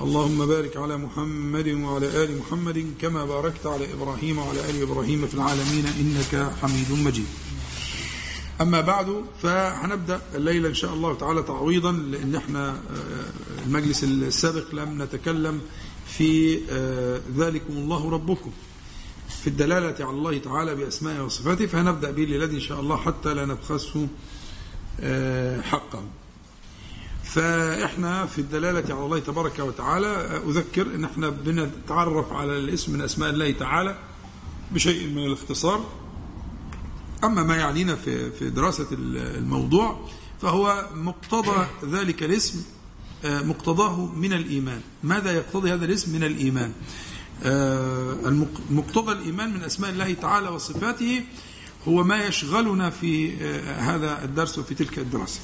اللهم بارك على محمد وعلى آل محمد كما باركت على إبراهيم وعلى آل إبراهيم في العالمين إنك حميد مجيد. أما بعد فهنبدأ الليلة إن شاء الله تعالى تعويضا لأن إحنا المجلس السابق لم نتكلم في ذلكم الله ربكم. في الدلالة على الله تعالى بأسمائه وصفاته فهنبدأ به الليلة إن شاء الله حتى لا نبخسه حقه فإحنا في الدلالة على الله تبارك وتعالى أذكر أن إحنا بنتعرف على الاسم من أسماء الله تعالى بشيء من الاختصار. أما ما يعنينا في في دراسة الموضوع فهو مقتضى ذلك الاسم مقتضاه من الإيمان. ماذا يقتضي هذا الاسم؟ من الإيمان. مقتضى الإيمان من أسماء الله تعالى وصفاته هو ما يشغلنا في هذا الدرس وفي تلك الدراسة.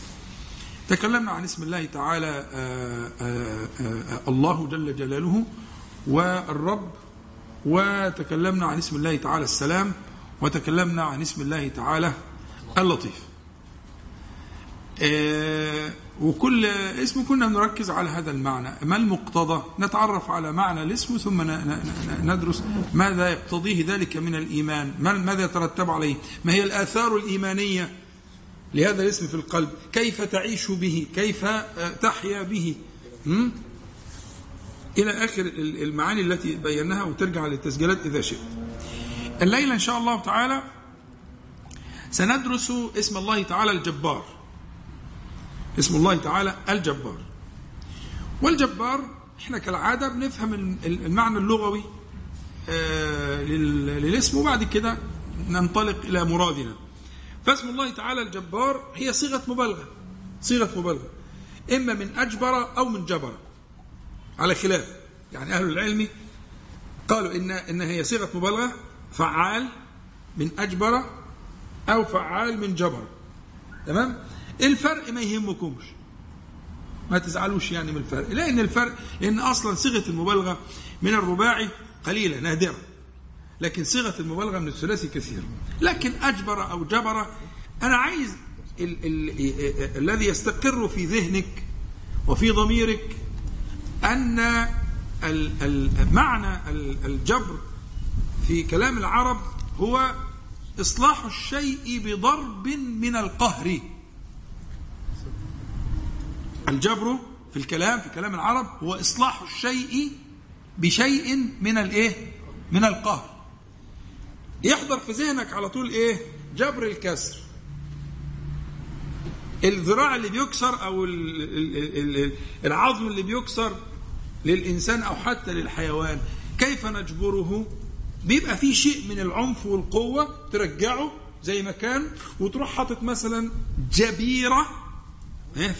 تكلمنا عن اسم الله تعالى الله جل جلاله والرب وتكلمنا عن اسم الله تعالى السلام وتكلمنا عن اسم الله تعالى اللطيف. وكل اسم كنا نركز على هذا المعنى. ما المقتضى؟ نتعرف على معنى الاسم ثم ندرس ماذا يقتضيه ذلك من الإيمان. ماذا يترتب عليه؟ ما هي الآثار الإيمانية لهذا الاسم في القلب. كيف تعيش به؟ كيف تحيا به؟ إلى آخر المعاني التي بيناها وترجع للتسجيلات إذا شئت. الليلة إن شاء الله تعالى سندرس اسم الله تعالى الجبار. اسم الله تعالى الجبار. والجبار إحنا كالعادة بنفهم المعنى اللغوي للاسم وبعد كده ننطلق إلى مرادنا. فاسم الله تعالى الجبار هي صيغة مبالغة صيغة مبالغة. إما من أجبر أو من جبر على خلاف. يعني أهل العلم قالوا إن إن هي صيغة مبالغة فعال من أجبر أو فعال من جبر. تمام؟ الفرق ما يهمكمش. ما تزعلوش يعني من الفرق. لأن الفرق لأن أصلا صيغة المبالغة من الرباعي قليلة نادرة. لكن صيغة المبالغة من الثلاثي كثيرة لكن أجبر أو جبر أنا عايز ال ال الذي يستقر في ذهنك وفي ضميرك أن معنى الجبر في كلام العرب هو إصلاح الشيء بضرب من القهر. الجبر في الكلام في كلام العرب هو إصلاح الشيء بشيء من الإيه؟ من القهر. يحضر في ذهنك على طول إيه؟ جبر الكسر. الذراع اللي بيكسر أو العظم اللي بيكسر للإنسان أو حتى للحيوان كيف نجبره؟ بيبقى في شيء من العنف والقوة ترجعه زي ما كان وتروح حاطط مثلا جبيرة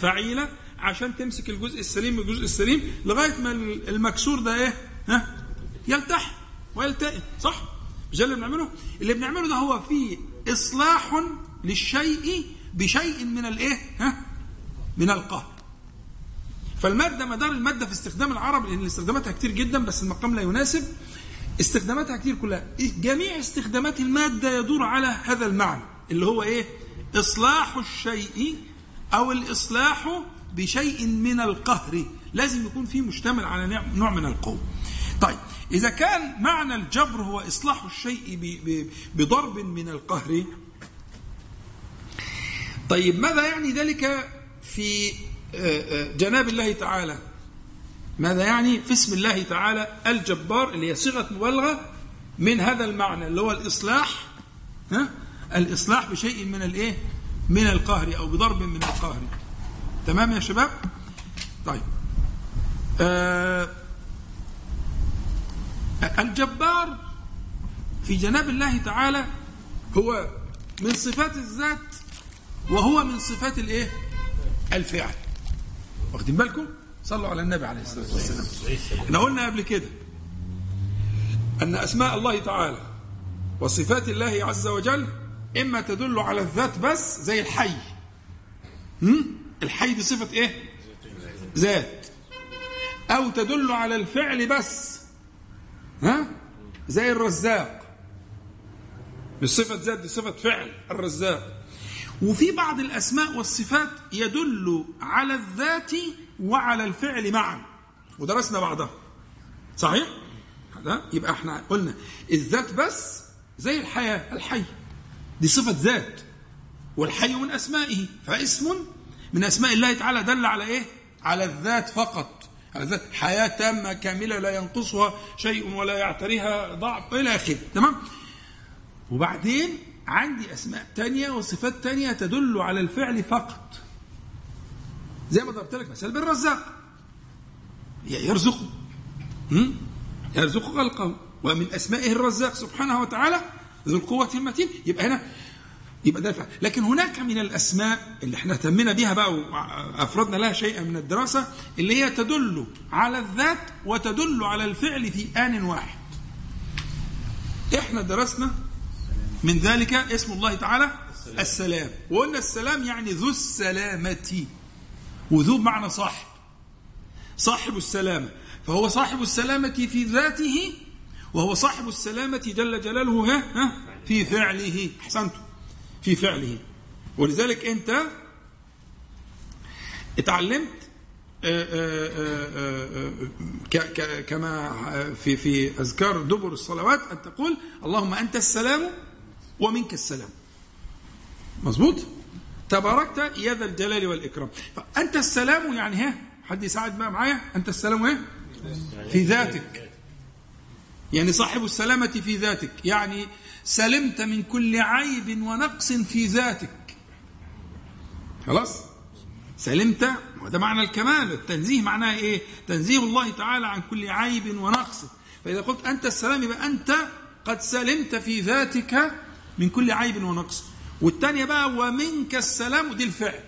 فعيلة عشان تمسك الجزء السليم من الجزء السليم لغاية ما المكسور ده إيه؟ ها يلتحم ويلتئم صح؟ مش ده اللي بنعمله؟ اللي بنعمله ده هو فيه إصلاح للشيء بشيء من الإيه؟ ها؟ من القهر. فالمادة مدار المادة في استخدام العرب لأن استخداماتها كتير جدا بس المقام لا يناسب. استخداماتها كتير كلها. جميع استخدامات المادة يدور على هذا المعنى اللي هو إيه؟ إصلاح الشيء أو الإصلاح بشيء من القهر. لازم يكون فيه مشتمل على نوع من القوة. طيب إذا كان معنى الجبر هو إصلاح الشيء بضرب من القهر. طيب ماذا يعني ذلك في جناب الله تعالى؟ ماذا يعني في اسم الله تعالى الجبار اللي هي صيغة مبالغة من هذا المعنى اللي هو الإصلاح؟ ها؟ الإصلاح بشيء من الإيه؟ من القهر أو بضرب من القهر. تمام يا شباب؟ طيب. آه الجبار في جناب الله تعالى هو من صفات الذات وهو من صفات الايه؟ الفعل. واخدين بالكم؟ صلوا على النبي عليه الصلاة والسلام. إحنا قلنا قبل كده أن أسماء الله تعالى وصفات الله عز وجل إما تدل على الذات بس زي الحي. هم؟ الحي دي صفة إيه؟ ذات. أو تدل على الفعل بس. ها؟ زي الرزاق. مش صفة ذات دي صفة فعل الرزاق. وفي بعض الأسماء والصفات يدل على الذات وعلى الفعل معا. ودرسنا بعضها. صحيح؟ لا يبقى إحنا قلنا الذات بس زي الحياة الحي. دي صفة ذات. والحي من أسمائه. فاسم من أسماء الله تعالى دل على إيه؟ على الذات فقط. حياة تامة كاملة لا ينقصها شيء ولا يعتريها ضعف إلى آخره. تمام؟ وبعدين عندي أسماء تانية وصفات تانية تدل على الفعل فقط. زي ما ضربت لك مثال بالرزاق. يرزقه يرزق. خلقه ومن أسمائه الرزاق سبحانه وتعالى ذو القوة المتين. يبقى هنا يبقى ده الفعل لكن هناك من الأسماء اللي إحنا اهتمينا بها بقى وأفردنا لها شيئا من الدراسة اللي هي تدل على الذات وتدل على الفعل في آن واحد. إحنا درسنا من ذلك اسم الله تعالى السلام, السلام. وقلنا السلام يعني ذو السلامة. وذو بمعنى صاحب. صاحب السلامة. فهو صاحب السلامة في ذاته وهو صاحب السلامة جل جلاله ها, في فعله. أحسنت في فعله. ولذلك أنت اتعلمت آه، آه، آه، كما في في أذكار دبر الصلوات أن تقول اللهم أنت السلام ومنك السلام. مظبوط؟ تباركت يا ذا الجلال والإكرام. فأنت السلام يعني ها حد يساعد بقى معايا؟ أنت السلام إيه؟ في ذاتك. يعني صاحب السلامة في ذاتك. يعني سلمت من كل عيب ونقص في ذاتك. خلاص؟ سلمت؟ وده معنى الكمال. التنزيه معناه إيه؟ تنزيه الله تعالى عن كل عيب ونقص. فإذا قلت أنت السلام يبقى أنت قد سلمت في ذاتك من كل عيب ونقص. والثانية بقى ومنك السلام ودي الفعل.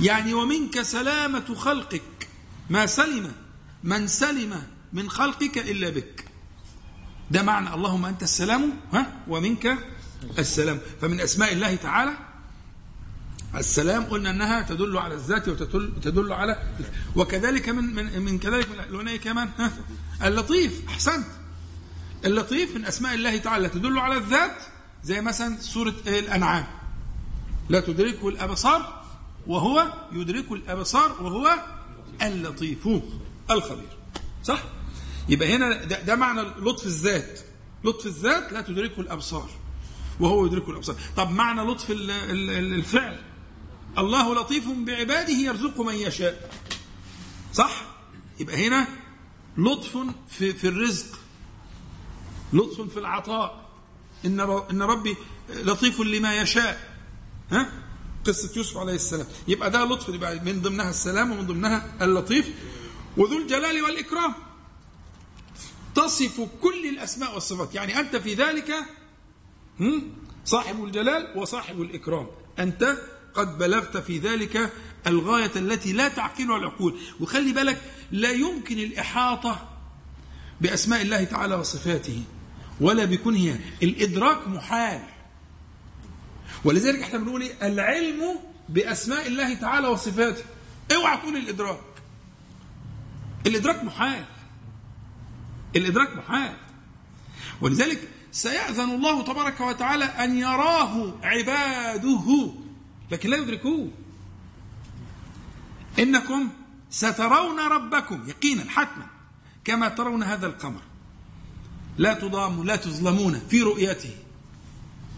يعني ومنك سلامة خلقك. ما سلم من سلم من خلقك إلا بك. ده معنى اللهم أنت السلام ها ومنك السلام. فمن أسماء الله تعالى السلام قلنا أنها تدل على الذات وتدل تدل على وكذلك من من, من كذلك من كمان ها اللطيف أحسنت. اللطيف من أسماء الله تعالى تدل على الذات زي مثلا سورة الأنعام. لا تدركه الأبصار وهو يدرك الأبصار وهو اللطيف الخبير. صح؟ يبقى هنا ده, ده معنى لطف الذات. لطف الذات لا تدركه الأبصار وهو يدركه الأبصار. طب معنى لطف الفعل؟ الله لطيف بعباده يرزق من يشاء. صح؟ يبقى هنا لطف في, في الرزق لطف في العطاء. إن إن ربي لطيف لما يشاء. ها؟ قصة يوسف عليه السلام. يبقى ده لطف من ضمنها السلام ومن ضمنها اللطيف. وذو الجلال والإكرام. تصف كل الأسماء والصفات. يعني أنت في ذلك صاحب الجلال وصاحب الإكرام. أنت قد بلغت في ذلك الغاية التي لا تعقلها العقول وخلي بالك لا يمكن الإحاطة بأسماء الله تعالى وصفاته ولا بكونه الإدراك محال. ولذلك إحنا بنقول إيه؟ العلم بأسماء الله تعالى وصفاته. اوعى تقول الإدراك. الإدراك محال. الإدراك محال. ولذلك سيأذن الله تبارك وتعالى أن يراه عباده لكن لا يدركوه. إنكم سترون ربكم يقينا حتما كما ترون هذا القمر. لا تضاموا لا تظلمون في رؤيته.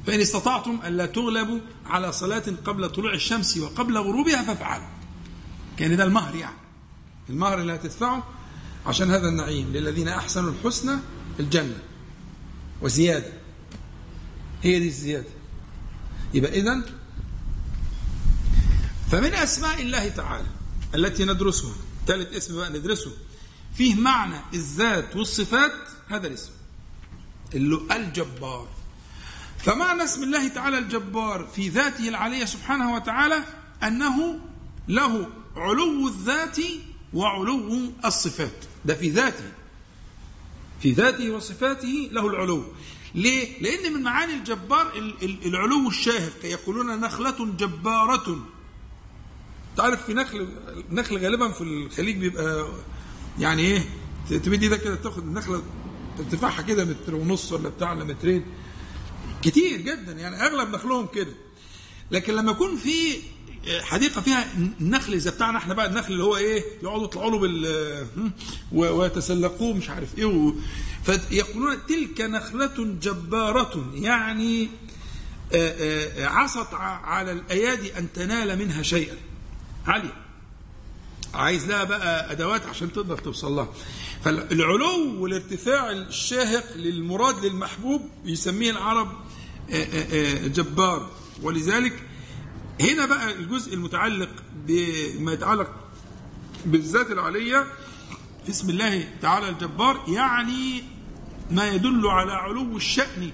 فإن استطعتم ألا تغلبوا على صلاة قبل طلوع الشمس وقبل غروبها فافعلوا. كان ده المهر يعني. المهر اللي هتدفعه عشان هذا النعيم للذين أحسنوا الحسنى الجنة. وزيادة. هي دي الزيادة. يبقى إذن فمن أسماء الله تعالى التي ندرسها ثالث اسم بقى ندرسه فيه معنى الذات والصفات هذا الاسم. اللي الجبار. فمعنى اسم الله تعالى الجبار في ذاته العلية سبحانه وتعالى أنه له علو الذات وعلو الصفات. ده في ذاته. في ذاته وصفاته له العلو. ليه؟ لأن من معاني الجبار العلو الشاهق يقولون نخلة جبارة. تعرف في نخل نخل غالبا في الخليج بيبقى يعني إيه؟ تمد إيدك كده تاخد النخله ارتفاعها كده متر ونص ولا بتاع ولا مترين. كتير جدا يعني أغلب نخلهم كده. لكن لما يكون في حديقة فيها النخل زي بتاعنا إحنا بقى النخل اللي هو إيه يقعدوا يطلعوا له بال ويتسلقوه مش عارف إيه فيقولون تلك نخلة جبارة يعني عصت على الأيادي أن تنال منها شيئا. عاليه عايز لها بقى أدوات عشان تقدر توصل لها. فالعلو والارتفاع الشاهق للمراد للمحبوب يسميه العرب جبار. ولذلك هنا بقى الجزء المتعلق بما يتعلق بالذات العلية في اسم الله تعالى الجبار يعني ما يدل على علو الشأن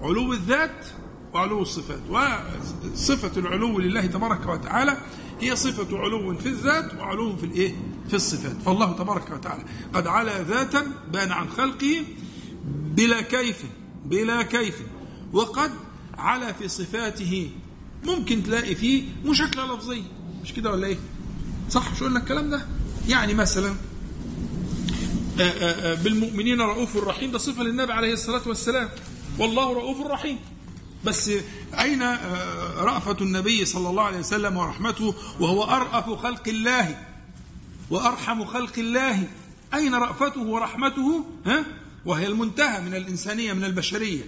علو الذات وعلو الصفات وصفة العلو لله تبارك وتعالى هي صفة علو في الذات وعلو في الإيه؟ في الصفات، فالله تبارك وتعالى قد علا ذاتا بان عن خلقه بلا كيف بلا كيف وقد علا في صفاته ممكن تلاقي فيه مشاكله لفظية. مش كده ولا إيه؟ صح؟ مش قلنا الكلام ده؟ يعني مثلا آآ آآ بالمؤمنين رؤوف رحيم. ده صفة للنبي عليه الصلاة والسلام. والله رؤوف رحيم. بس أين رأفة النبي صلى الله عليه وسلم ورحمته؟ وهو أرأف خلق الله. وأرحم خلق الله. أين رأفته ورحمته؟ ها؟ وهي المنتهى من الإنسانية من البشرية.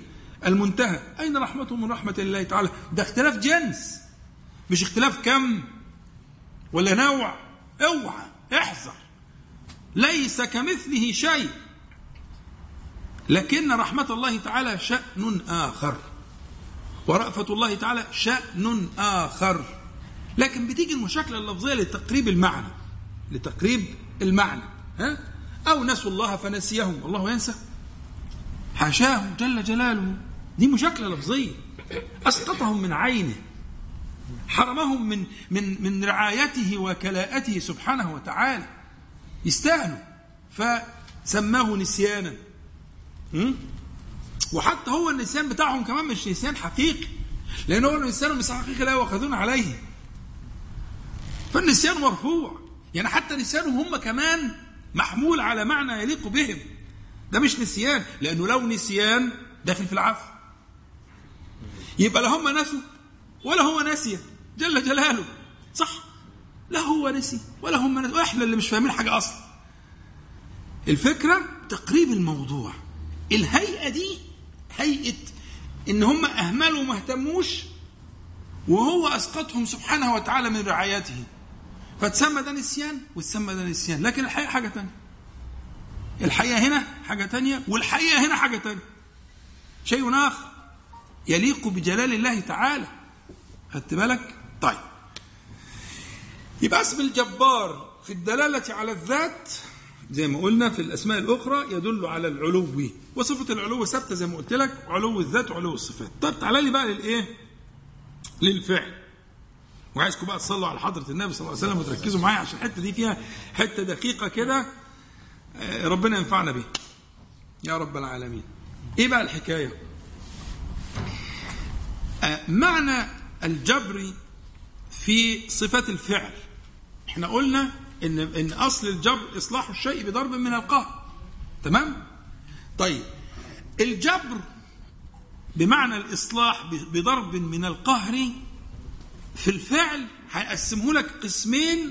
المنتهى. أين رحمته من رحمة الله تعالى؟ ده اختلاف جنس. مش اختلاف كم ولا نوع. اوعى احذر. ليس كمثله شيء. لكن رحمة الله تعالى شأن آخر. ورأفة الله تعالى شأن آخر. لكن بتيجي المشاكلة اللفظية لتقريب المعنى. لتقريب المعنى. ها؟ أو نسوا الله فنسيهم. الله ينسى. حاشاه جل جلاله. دي مشاكلة لفظية. أسقطهم من عينه. حرمهم من من من رعايته وكلاءته سبحانه وتعالى. يستاهلوا. فسماه نسيانا. وحتى هو النسيان بتاعهم كمان مش نسيان حقيقي. لأن هو النسيان مش حقيقي لا يؤاخذون عليه. فالنسيان مرفوع. يعني حتى نسيانهم هم كمان محمول على معنى يليق بهم. ده مش نسيان. لأنه لو نسيان داخل في العفو. يبقى لا هم نسوا ولا هو نسي جل جلاله. صح. لا هو نسي ولا هم نسي وإحنا اللي مش فاهمين حاجة أصلا. الفكرة تقريب الموضوع. الهيئة دي هيئة إن هم أهملوا وما اهتموش وهو أسقطهم سبحانه وتعالى من رعايته. فتسمى ده نسيان وتسمى ده نسيان. لكن الحقيقة حاجة تانية. الحقيقة هنا حاجة تانية والحقيقة هنا حاجة تانية. شيء آخر. يليق بجلال الله تعالى. خدت بالك؟ طيب. يبقى اسم الجبار في الدلالة على الذات زي ما قلنا في الأسماء الأخرى يدل على العلو وصفة العلو ثابتة زي ما قلت لك علو الذات وعلو الصفات. طب تعالى لي بقى للإيه؟ للفعل. وعايزكم بقى تصلوا على حضرة النبي صلى الله عليه وسلم وتركزوا معايا عشان الحتة دي فيها حتة دقيقة كده ربنا ينفعنا بيها. يا رب العالمين. إيه بقى الحكاية؟ معنى الجبر في صفة الفعل. إحنا قلنا إن إن أصل الجبر إصلاح الشيء بضرب من القهر تمام؟ طيب الجبر بمعنى الإصلاح بضرب من القهر في الفعل هيقسمه لك قسمين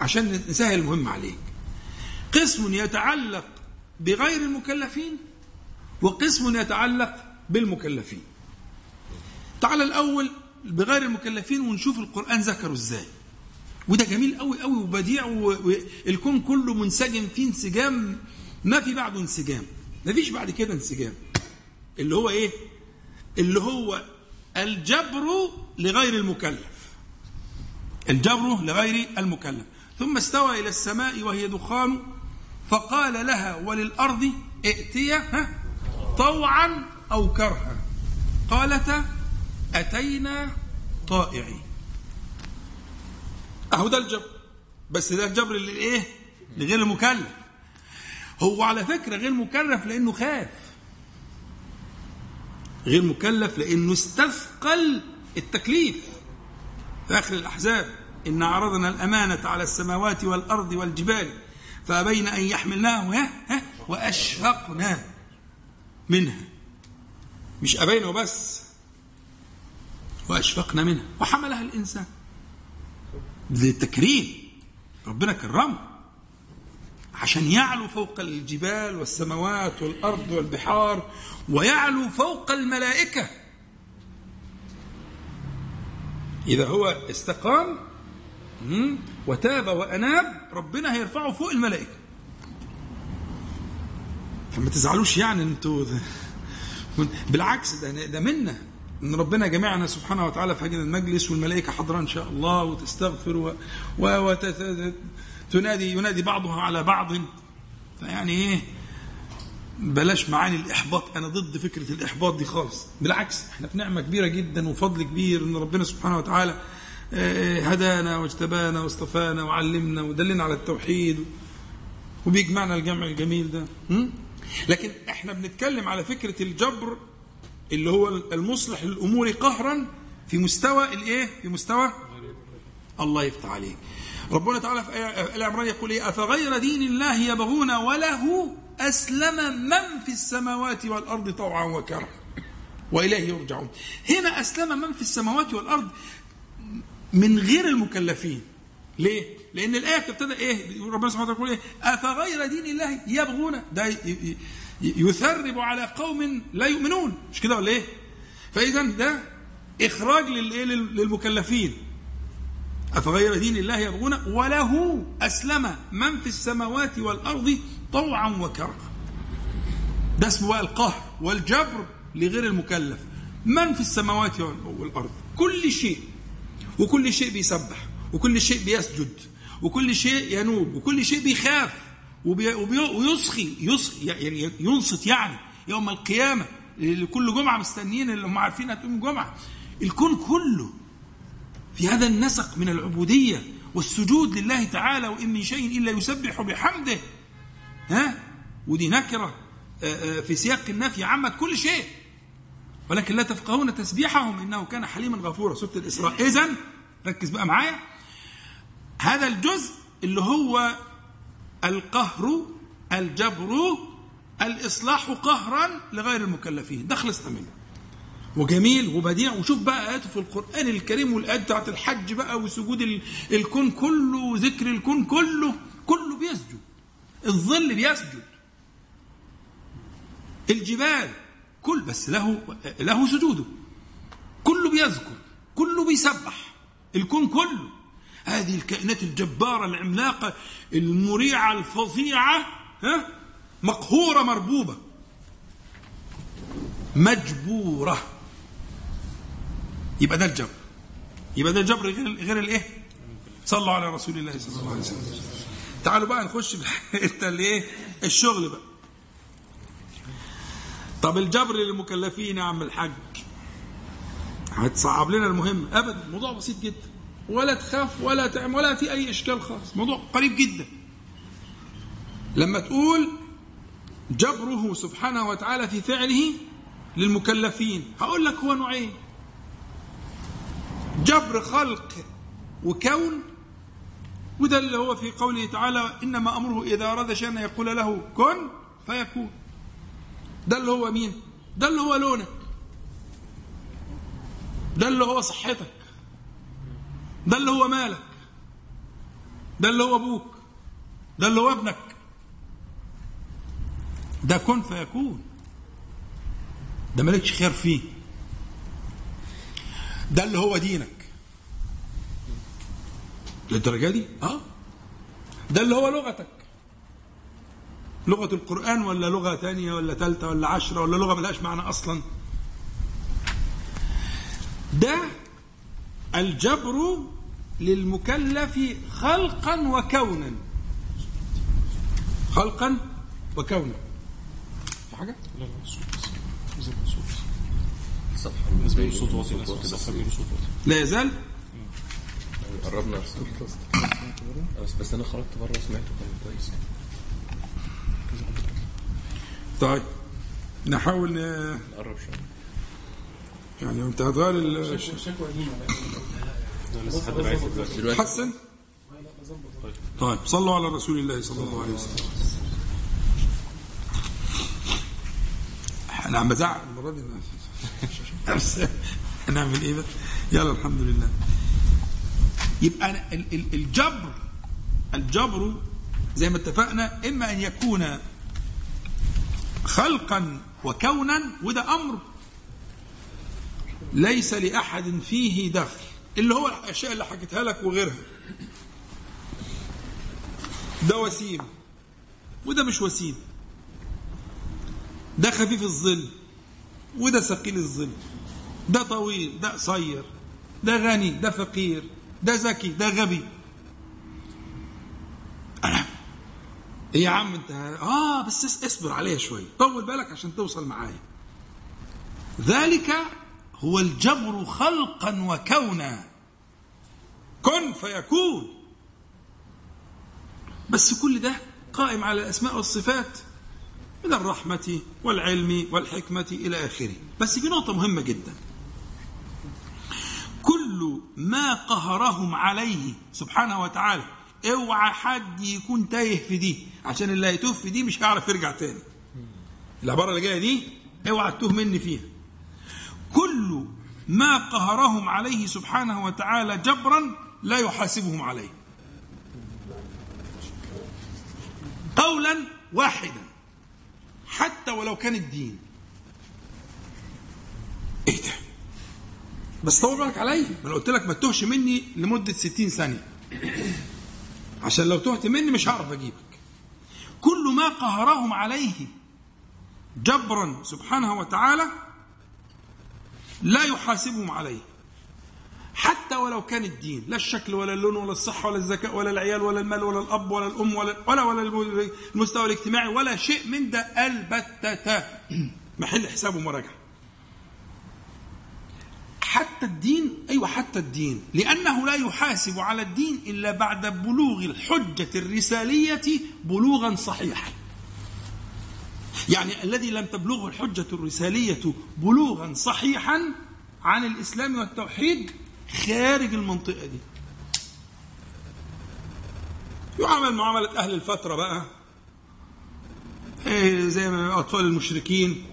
عشان نسهل المهم عليك. قسم يتعلق بغير المكلفين وقسم يتعلق بالمكلفين. تعال الأول بغير المكلفين ونشوف القرآن ذكره إزاي. وده جميل قوي قوي وبديع والكون كله منسجم فيه انسجام. ما في بعده انسجام. ما فيش بعد كده انسجام. اللي هو إيه؟ اللي هو الجبر لغير المكلف. الجبر لغير المكلف. ثم استوى إلى السماء وهي دخان. فقال لها وللأرض ائتيا طوعا أو كرها. قالتا أتينا طائعين أهو ده الجبر. بس ده الجبر للإيه؟ لغير المكلف. هو على فكرة غير مكلف لأنه خاف. غير مكلف لأنه استثقل التكليف. في آخر الأحزاب إن عرضنا الأمانة على السماوات والأرض والجبال فأبين أن يحملناه وأشفقنا منها. مش أبين وبس وأشفقنا منها وحملها الإنسان. ذي تكريم ربنا كرمه. عشان يعلو فوق الجبال والسماوات والأرض والبحار ويعلو فوق الملائكة. إذا هو استقام وتاب وأناب ربنا هيرفعه فوق الملائكة. فما تزعلوش يعني أنتوا. بالعكس ده ده منا. إن ربنا جمعنا سبحانه وتعالى في هذا المجلس والملائكة حاضرة إن شاء الله وتستغفر و... و... تنادي ينادي بعضها على بعض. فيعني إيه؟ بلاش معاني الإحباط. أنا ضد فكرة الإحباط دي خالص. بالعكس إحنا في نعمة كبيرة جدا وفضل كبير إن ربنا سبحانه وتعالى هدانا واجتبانا واصطفانا وعلمنا ودلنا على التوحيد وبيجمعنا الجمع الجميل ده. لكن إحنا بنتكلم على فكرة الجبر اللي هو المصلح للأمور قهرا في مستوى الإيه في مستوى الله يفتح عليك ربنا تعالى في آية العمران يقول إيه أفغير دين الله يبغون وله أسلم من في السماوات والأرض طوعا وكرها وإليه يرجعون هنا أسلم من في السماوات والأرض من غير المكلفين ليه؟ لأن الآية بتبتدأ إيه؟ ربنا سبحانه وتعالى يقول إيه؟ أفغير دين الله يبغون ده يثرب على قوم لا يؤمنون. مش كده ولا إيه؟ فإذا ده إخراج للإيه؟ للمكلفين. أفغير دين الله يبغون؟ وله أسلم من في السماوات والأرض طوعا وكرها. ده اسمه بقى القهر والجبر لغير المكلف. من في السماوات والأرض؟ كل شيء. وكل شيء بيسبح وكل شيء بيسجد وكل شيء ينوب وكل شيء بيخاف. وبي ويصخي يصخي يعني ينصت يعني يوم القيامة. كل جمعة مستنيين اللي هم عارفين هتقوم جمعة الكون كله في هذا النسق من العبودية والسجود لله تعالى وإن من شيء إلا يسبح بحمده. ها؟ ودي نكرة في سياق النفي عمت كل شيء. ولكن لا تفقهون تسبيحهم إنه كان حليما غفورا. سورة الإسراء. إذا ركز بقى معايا. هذا الجزء اللي هو القهر الجبر الإصلاح قهرا لغير المكلفين. ده خلصنا منه. وجميل وبديع. وشوف بقى آياته في القرآن الكريم والآيات بتاعت الحج بقى وسجود الكون كله وذكر الكون كله كله بيسجد. الظل بيسجد. الجبال كل بس له له سجوده. كله بيذكر كله بيسبح. الكون كله. هذه الكائنات الجبارة العملاقة المريعة الفظيعة ها؟ مقهورة مربوبة. مجبورة. يبقى ده الجبر. يبقى ده الجبر غير غير الايه؟ صلوا على رسول الله صلى الله عليه وسلم. تعالوا بقى نخش في الحتة اللي إيه؟ الشغل بقى. طب الجبر للمكلفين يا عم الحاج. هتصعب لنا المهم. ابدا. الموضوع بسيط جدا. ولا تخاف ولا تعمل ولا في أي إشكال خالص. موضوع قريب جدا. لما تقول جبره سبحانه وتعالى في فعله للمكلفين هقول لك هو نوعين. جبر خلق وكون وده اللي هو في قوله تعالى إنما أمره إذا أراد شيئا يقول له كن فيكون. ده اللي هو مين؟ ده اللي هو لونك. ده اللي هو صحتك. ده اللي هو مالك. ده اللي هو أبوك. ده اللي هو ابنك. ده كن فيكون. ده مالكش خير فيه. ده اللي هو دينك. للدرجة دي؟ آه. ده اللي هو لغتك. لغة القرآن ولا لغة ثانية ولا ثالثة ولا عشرة ولا لغة ملهاش معنى أصلا. ده الجبر للمكلف خلقا وكونا. خلقا وكونا. في حاجة؟ لا لا صوت صوت يزال. قربنا بس بس أنا خرجت بره وسمعته كان كويس. طيب. نحاول ن... نقرب شوية. يعني أنت هتغير ال- لا، حسن. طيب صلوا على رسول الله صلى الله عليه وسلم. أنا عم بزعق. المرة دي هنعمل إيه بقى يلا الحمد لله. يبقى أنا ال- ال- الجبر الجبر زي ما اتفقنا إما أن يكون خلقا وكونا وده أمر ليس لأحد فيه دخل. اللي هو الأشياء اللي حكيتها لك وغيرها. ده وسيم. وده مش وسيم. ده خفيف الظل. وده ثقيل الظل. ده طويل ده قصير. ده غني ده فقير. ده ذكي ده غبي. أنا. إيه يا عم انت آه بس اصبر عليها شوية طول بالك عشان توصل معايا. ذلك هو الجبر خلقا وكونا. كن فيكون. بس كل ده قائم على الأسماء والصفات من الرحمة والعلم والحكمة إلى آخره. بس في نقطة مهمة جدا. كل ما قهرهم عليه سبحانه وتعالى اوعى حد يكون تايه في دي. عشان اللي هيتوه في دي مش هيعرف يرجع تاني. العبارة اللي جاية دي اوعى تتوه مني فيها. كل ما قهرهم عليه سبحانه وتعالى جبرا لا يحاسبهم عليه. قولا واحدا حتى ولو كان الدين. إيه ده؟ بس طول بالك عليا. ما أنا قلت لك ما تتوهش مني لمدة 60 ثانية. عشان لو تهت مني مش هعرف أجيبك. كل ما قهرهم عليه جبرا سبحانه وتعالى لا يحاسبهم عليه. حتى ولو كان الدين لا الشكل ولا اللون ولا الصحة ولا الذكاء ولا العيال ولا المال ولا الأب ولا الأم ولا ولا ولا المستوى الاجتماعي ولا شيء من ده. البتة. محل حساب ومراجعة حتى الدين أيوة حتى الدين. لأنه لا يحاسب على الدين إلا بعد بلوغ الحجة الرسالية بلوغا صحيحا. يعني الذي لم تبلغه الحجة الرسالية بلوغا صحيحا عن الإسلام والتوحيد خارج المنطقة دي. يعامل معاملة أهل الفترة بقى. إيه زي ما أطفال المشركين.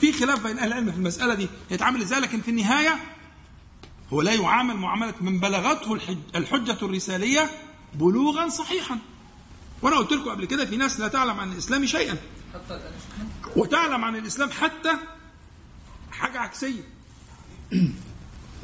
في خلاف بين أهل العلم في المسألة دي. يتعامل إزاي؟ لكن في النهاية هو لا يعامل معاملة من بلغته الحج- الحجة الرسالية بلوغا صحيحا. وأنا قلت لكم قبل كده في ناس لا تعلم عن الإسلام شيئا. وتعلم عن الإسلام حتى حاجة عكسية.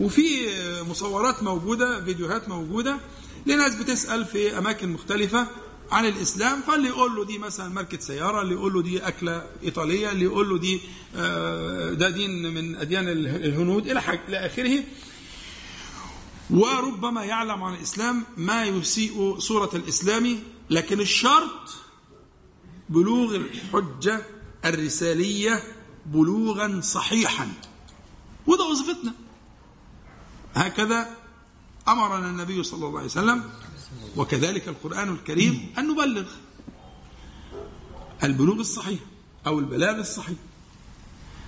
وفي مصورات موجودة فيديوهات موجودة لناس بتسأل في أماكن مختلفة عن الإسلام فاللي يقول له دي مثلا ماركة سيارة اللي يقول له دي أكلة إيطالية اللي يقول له دي آه، ده دين من أديان ال- الهنود إلى حاجة إلى آخره. وربما يعلم عن الإسلام ما يسيء صورة الإسلام لكن الشرط بلوغ الحجة الرسالية بلوغا صحيحا. وده وظيفتنا. هكذا أمرنا النبي صلى الله عليه وسلم وكذلك القرآن الكريم أن نبلغ البلوغ الصحيح أو البلاغ الصحيح.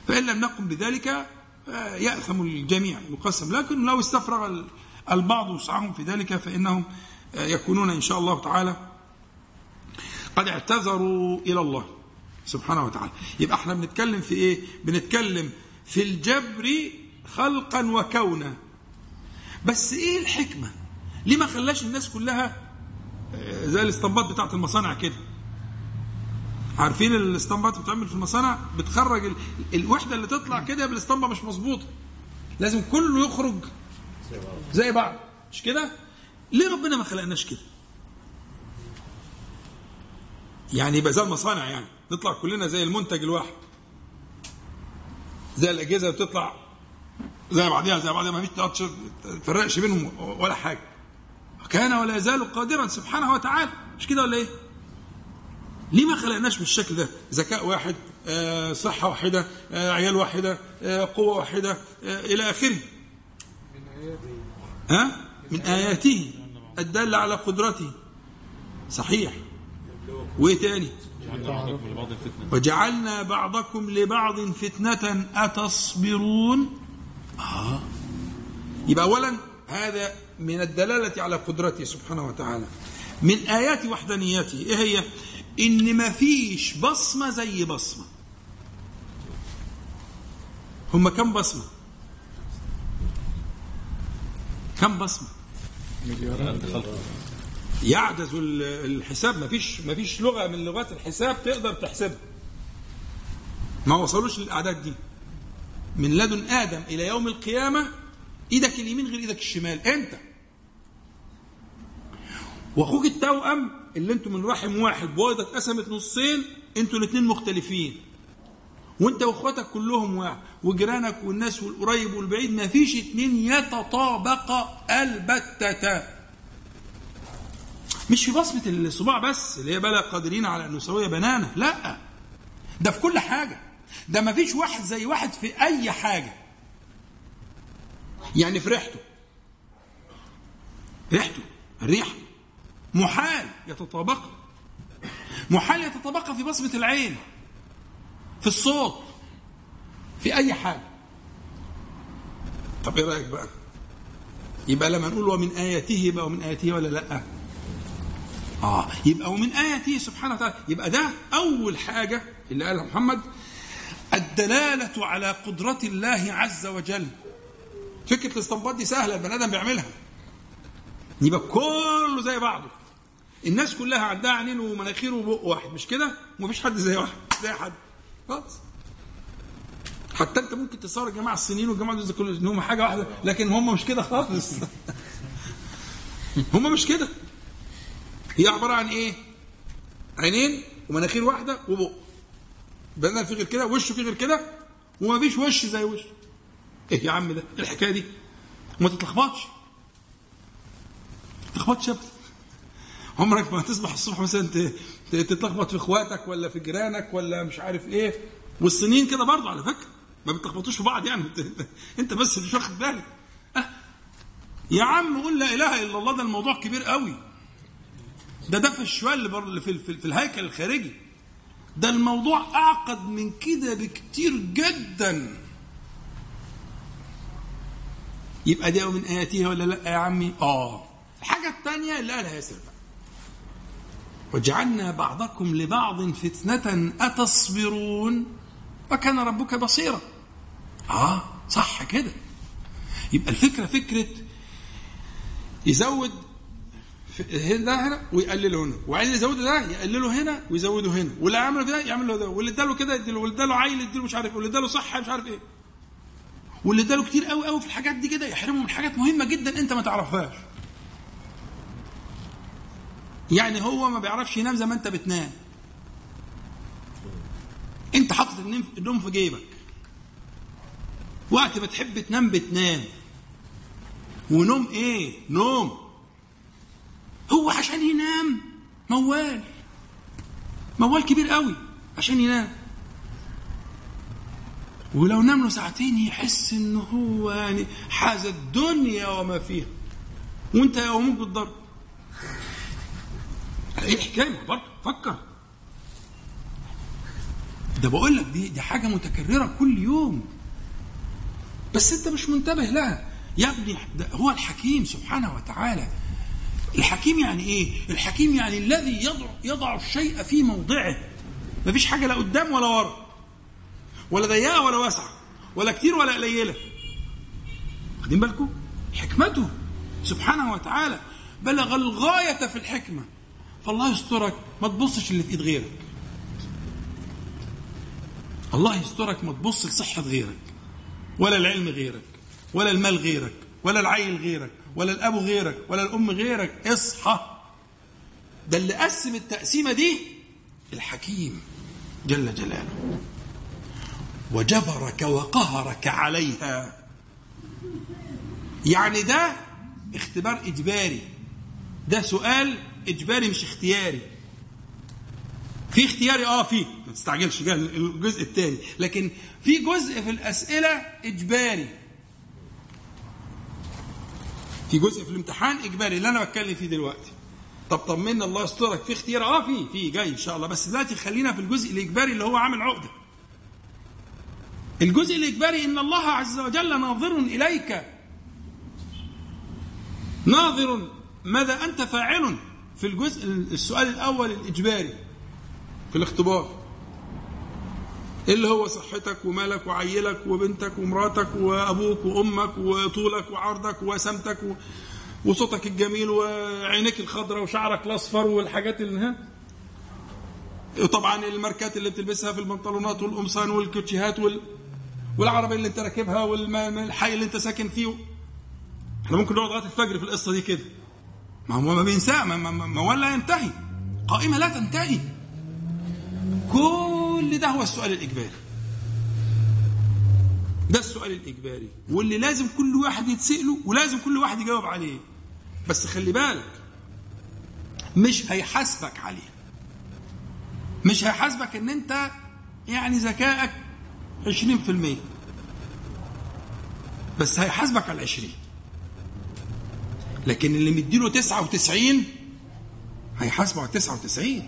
فإن لم نقم بذلك آه، يأثم الجميع يقسم لكن لو استفرغ ال- البعض وسعهم في ذلك فإنهم آه، يكونون إن شاء الله تعالى قد اعتذروا إلى الله سبحانه وتعالى. يبقى إحنا بنتكلم في إيه؟ بنتكلم في الجبر خلقا وكونا. بس إيه الحكمة؟ ليه ما خلاش الناس كلها آه، زي الاسطمبات بتاعت المصانع كده؟ عارفين الاسطمبات بتعمل في المصانع؟ بتخرج ال... الوحدة اللي تطلع كده بالاسطمبه مش مظبوطة. لازم كله يخرج زي بعض. مش كده؟ ليه ربنا ما خلقناش كده؟ يعني يبقى زي المصانع يعني نطلع كلنا زي المنتج الواحد زي الأجهزة بتطلع زي بعضيها زي بعضيها ما فيش تفرقش بينهم ولا حاجة كان ولا يزال قادرا سبحانه وتعالى مش كده ولا إيه؟ ليه ما خلقناش بالشكل ده؟ ذكاء واحد، آه، صحة واحدة، آه، عيال واحدة، آه، قوة واحدة، إلى آخره. ها؟ من آياته الدالة على قدرته. صحيح. وإيه تاني؟ بعضكم لبعض فتنة. وجعلنا بعضكم لبعض فتنة أتصبرون. آه. يبقى أولا هذا من الدلالة على قدرته سبحانه وتعالى. من آيات وحدانيته إيه هي؟ إن ما فيش بصمة زي بصمة. هم كم بصمة؟ كم بصمة؟ عند خلقه يعجز ال- الحساب. ما فيش ما فيش لغة من لغات الحساب تقدر تحسبها. ما وصلوش للأعداد دي. من لدن آدم إلى يوم القيامة إيدك اليمين غير إيدك الشمال. أنت. وأخوك التوأم اللي أنتوا من رحم واحد بويضة اتقسمت نصين أنتوا الاثنين مختلفين. وأنت وأخواتك كلهم واحد وجيرانك والناس والقريب والبعيد ما فيش اتنين يتطابقا البتة. مش في بصمة الصباع بس اللي هي بلا قادرين على أن نسوي بنانة لا. ده في كل حاجة. ده ما فيش واحد زي واحد في أي حاجة. يعني في ريحته. ريحته الريحة. محال يتطابق. محال يتطابق في بصمة العين في الصوت في أي حاجة. طب إيه رأيك بقى؟ يبقى لما نقول ومن آياته يبقى ومن آياته ولا لأ؟ آه يبقى ومن آياته سبحانه وتعالى يبقى ده أول حاجة اللي قالها محمد الدلالة على قدرة الله عز وجل. فكرة الاستنباط دي سهلة البني آدم بيعملها. يبقى كله زي بعضه. الناس كلها عندها عينين ومناخير وبق واحد مش كده؟ ومفيش حد زي واحد زي حد. خلاص. حتى انت ممكن تصور الجماعه الصينيين والجماعة دول كلهم حاجة واحدة لكن هم مش كده خالص. هم مش كده. هي عبارة عن إيه؟ عينين ومناخير واحدة وبق. بدل في غير كده وشه في غير كده؟ وما فيش وش زي وش. إيه يا عم ده؟ إيه الحكاية دي؟ وما تتلخبطش. ما تتلخبطش ابدا عمرك ما تصبح الصبح مثلا تتلخبط في إخواتك ولا في جيرانك ولا مش عارف إيه. والصينيين كده برضه على فكرة. ما بتلخبطوش في بعض يعني. أنت بس مش واخد بالك. أه. يا عم قول لا إله إلا الله ده الموضوع كبير قوي. ده ده في الشوال اللي في, في, في الهيكل الخارجي. ده الموضوع أعقد من كده بكتير جدا. يبقى ده من اياته ولا لأ يا عمي؟ آه. الحاجة الثانية اللي قالها ياسر بقى. وجعلنا بعضكم لبعض فتنة أتصبرون وكان ربك بصيرا. آه صح كده. يبقى الفكرة فكرة يزود ده هنا ويقلله هنا. وعايز يزوده ده يقلله هنا ويزوده هنا. واللي عمله ده يعمله ده. واللي اداله كده يديله واللي اداله عيل يديله مش عارف واللي اداله صحة مش عارف إيه. واللي اداله كتير قوي قوي في الحاجات دي كده يحرمه من حاجات مهمة جدا أنت ما تعرفهاش. يعني هو ما بيعرفش ينام زي ما أنت بتنام. أنت حاطط النوم في جيبك. وقت ما تحب تنام بتنام. ونوم إيه؟ نوم. هو عشان ينام. موال. موال كبير قوي عشان ينام. ولو نام له ساعتين يحس إن هو يعني حاز الدنيا وما فيها. وأنت يومك بالضرب إيه الحكاية برضه؟ فكر. ده بقول لك دي دي حاجة متكررة كل يوم. بس أنت مش منتبه لها. يا ابني هو الحكيم سبحانه وتعالى. الحكيم يعني إيه؟ الحكيم يعني الذي يضع يضع الشيء في موضعه. مفيش حاجة لا قدام ولا ورا. ولا ضيقه ولا واسعه ولا كتير ولا قليلة. واخدين بالكم؟ حكمته. سبحانه وتعالى بلغ الغاية في الحكمة. فالله يسترك ما تبصش اللي في إيد غيرك. الله يسترك ما تبص لصحة غيرك. ولا العلم غيرك. ولا المال غيرك. ولا العيل غيرك. ولا الأب غيرك ولا الأم غيرك اصحى. ده اللي قسم التقسيمة دي الحكيم جل جلاله. وجبرك وقهرك عليها. يعني ده اختبار إجباري. ده سؤال إجباري مش اختياري. في اختياري آه في. ما تستعجلش الجزء الثاني لكن في جزء في الأسئلة إجباري. في جزء في الامتحان إجباري اللي أنا بتكلم فيه دلوقتي. طب طمنا الله يسترك. في اختيار. آه في في جاي إن شاء الله. بس دلوقتي خلينا في الجزء الإجباري اللي هو عامل عقدة. الجزء الإجباري إن الله عز وجل ناظر إليك. ناظر. ماذا أنت فاعل في الجزء السؤال الأول الإجباري في الاختبار. اللي هو صحتك ومالك وعيلك وبنتك ومراتك وأبوك وأمك وطولك وعرضك وسمتك. وصوتك الجميل وعينيك الخضراء وشعرك الأصفر والحاجات اللي ها؟ وطبعا الماركات اللي بتلبسها في البنطلونات والقمصان والكوتشيهات وال... والعربيه اللي انت راكبها والحي اللي انت ساكن فيه. إحنا ممكن نقعد لغاية الفجر في القصة دي كده. ما هو ما بينساه ما, ما, ما ولا ينتهي. قائمة لا تنتهي. كل ده هو السؤال الإجباري. ده السؤال الإجباري. واللي لازم كل واحد يتسأله ولازم كل واحد يجاوب عليه. بس خلي بالك مش هيحاسبك عليه. مش هيحاسبك إن أنت يعني ذكائك 20% بس هيحاسبك على 20 لكن اللي مديله 99 هيحاسبه على 99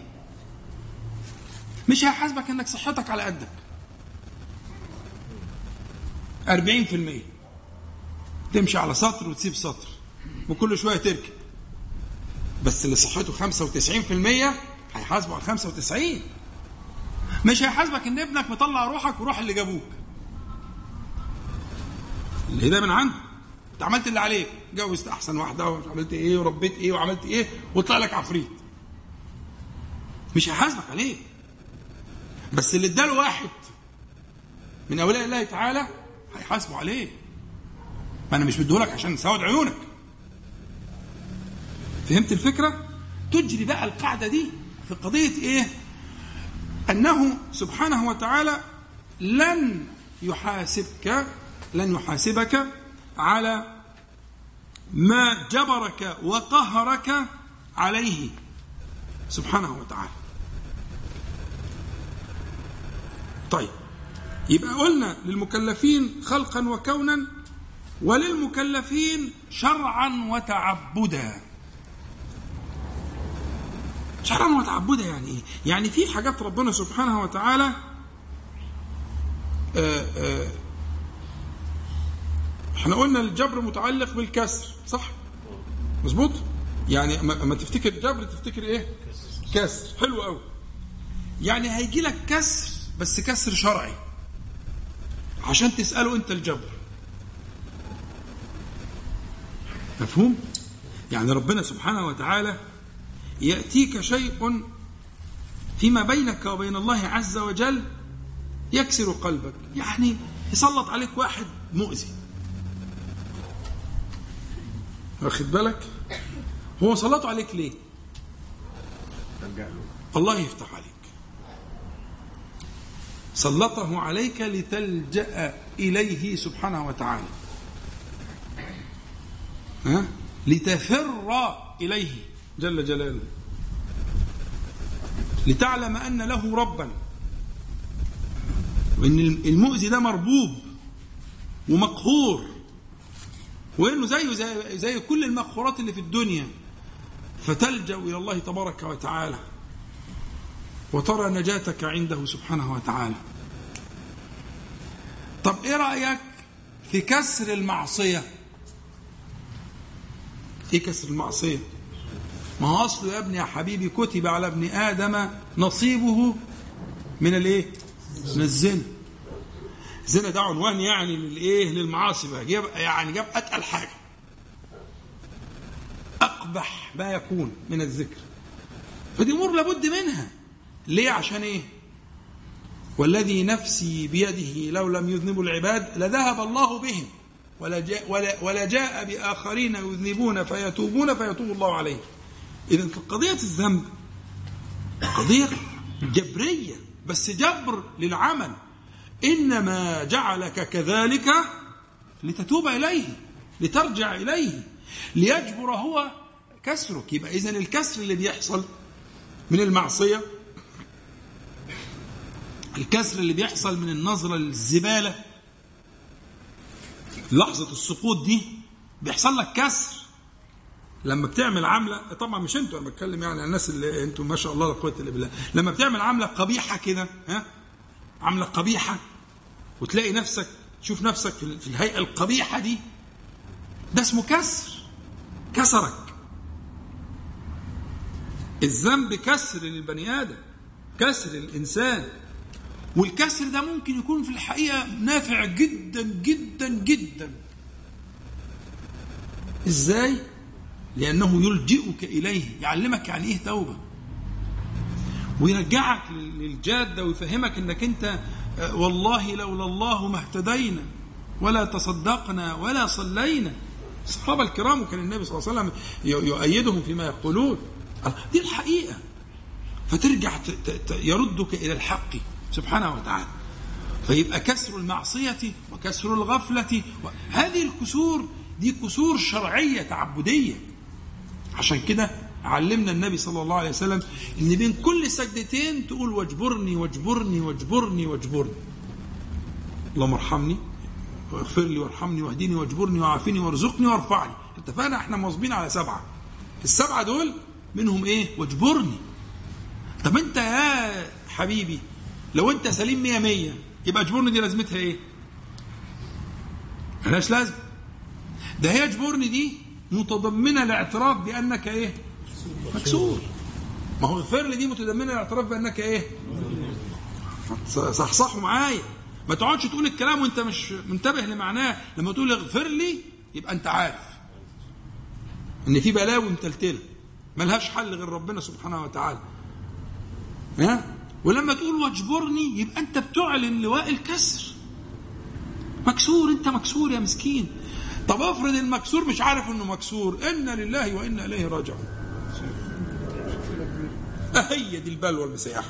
مش هيحاسبك إنك صحتك على قدك. 40% تمشي على سطر وتسيب سطر. وكل شوية تركب. بس اللي صحته 95% هيحاسبه على 95 مش هيحاسبك إن ابنك مطلع روحك وروح اللي جابوك. اللي ده من عنده. أنت عملت اللي عليك. جوزت أحسن واحدة وعملت إيه وربيت إيه وعملت إيه وطلع لك عفريت. مش هيحاسبك عليه. بس اللي اداله واحد من أولياء الله تعالى هيحاسبوا عليه. ما أنا مش مديهولك عشان سواد عيونك. فهمت الفكرة؟ تجري بقى القاعدة دي في قضية إيه؟ أنه سبحانه وتعالى لن يحاسبك لن يحاسبك على ما جبرك وقهرك عليه سبحانه وتعالى. طيب يبقى قلنا للمكلفين خلقا وكونا وللمكلفين شرعا وتعبدا شرعا وتعبدا يعني إيه؟ يعني في حاجات ربنا سبحانه وتعالى آآ آآ إحنا قلنا الجبر متعلق بالكسر صح؟ مظبوط؟ يعني اما تفتكر جبر تفتكر إيه؟ كسر حلو قوي يعني هيجي لك كسر بس كسر شرعي. عشان تسأله أنت الجبر. مفهوم؟ يعني ربنا سبحانه وتعالى يأتيك شيء فيما بينك وبين الله عز وجل يكسر قلبك. يعني يسلط عليك واحد مؤذي. واخد بالك؟ هو سلطه عليك ليه؟ الله يفتح عليك. سلطه عليك لتلجأ إليه سبحانه وتعالى. ها؟ لتفر إليه جل جلاله. لتعلم أن له ربا. وأن المؤذي ده مربوب ومقهور. وأنه زيه زي, زي كل المقهورات اللي في الدنيا. فتلجأ إلى الله تبارك وتعالى. وترى نجاتك عنده سبحانه وتعالى. طب إيه رأيك في كسر المعصية؟ إيه كسر المعصية؟ ما هو اصله يا ابني يا حبيبي كتب على ابن آدم نصيبه من الإيه؟ من الزنا. الزنا ده عنوان يعني للإيه؟ للمعاصي بقى. جاب يعني جاب أتقل حاجة. أقبح ما يكون من الذكر. فدي أمور لابد منها. ليه؟ عشان إيه؟ والذي نفسي بيده لو لم يذنبوا العباد لذهب الله بهم. ولا جاء, ولا, ولا جاء بآخرين يذنبون فيتوبون فيتوب الله عليهم. إذا قضية الذنب قضية جبرية بس جبر للعمل. إنما جعلك كذلك لتتوب إليه لترجع إليه. ليجبر هو كسرك. يبقى إذا الكسر اللي بيحصل من المعصية الكسر اللي بيحصل من النظرة للزبالة لحظة السقوط دي بيحصل لك كسر. لما بتعمل عملة طبعا مش أنتوا أنا بتكلم يعني عن الناس اللي أنتوا ما شاء الله لا قوة إلا بالله. لما بتعمل عملة قبيحة كده ها عملة قبيحة وتلاقي نفسك تشوف نفسك في الهيئة القبيحة دي ده اسمه كسر. كسرك. الذنب كسر للبني آدم كسر الانسان والكسر ده ممكن يكون في الحقيقة نافع جدا جدا جدا. إزاي؟ لأنه يلجئك إليه يعلمك يعني إيه توبة. ويرجعك لل- للجادة ويفهمك إنك أنت آه، والله لولا الله ما اهتدينا ولا تصدقنا ولا صلينا. الصحابة الكرام وكان النبي صلى الله عليه وسلم يؤيدهم فيما يقولون. دي الحقيقة. فترجع يردك إلى الحق. سبحانه وتعالى. فيبقى كسر المعصية وكسر الغفلة هذه الكسور دي كسور شرعية تعبدية. عشان كده علمنا النبي صلى الله عليه وسلم إن بين كل سجدتين تقول واجبرني واجبرني واجبرني واجبرني. اللهم ارحمني واغفر لي وارحمني واهدني واجبرني وعافني وارزقني وارفعني. اتفقنا؟ إحنا مواظبين على سبعة. السبعة دول منهم إيه؟ واجبرني. طب أنت يا حبيبي لو انت سليم مية مية يبقى اجبرني دي لازمتها إيه؟ ملهاش لازمة. ده هي اجبرني دي متضمنة الاعتراف بأنك إيه؟ مكسور. ما هو اغفر لي دي متضمنة الاعتراف بأنك إيه؟ صحصحوا معايا. ما تقعدش تقول الكلام وانت مش منتبه لمعناه. لما تقول اغفر لي يبقى انت عارف ان في بلاوي متلتله ملهاش حل غير ربنا سبحانه وتعالى. ها؟ ولما تقول واجبرني يبقى أنت بتعلن لواء الكسر. مكسور أنت مكسور يا مسكين. طب افرض المكسور مش عارف إنه مكسور. إنا لله وإنا إليه راجعون. هي دي البلوى المسيحه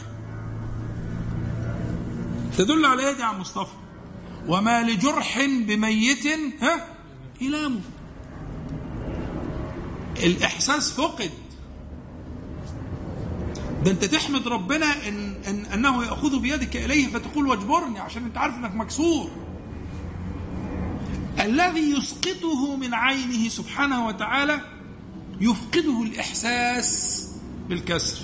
تدل على إيه دي عم مصطفى؟ وما لجرح بميت ها؟ إلامه الإحساس فقد. ده انت تحمد ربنا إن, إن انه ياخذ بيدك اليه فتقول واجبرني عشان انت عارف انك مكسور. الذي يسقطه من عينه سبحانه وتعالى يفقده الاحساس بالكسر.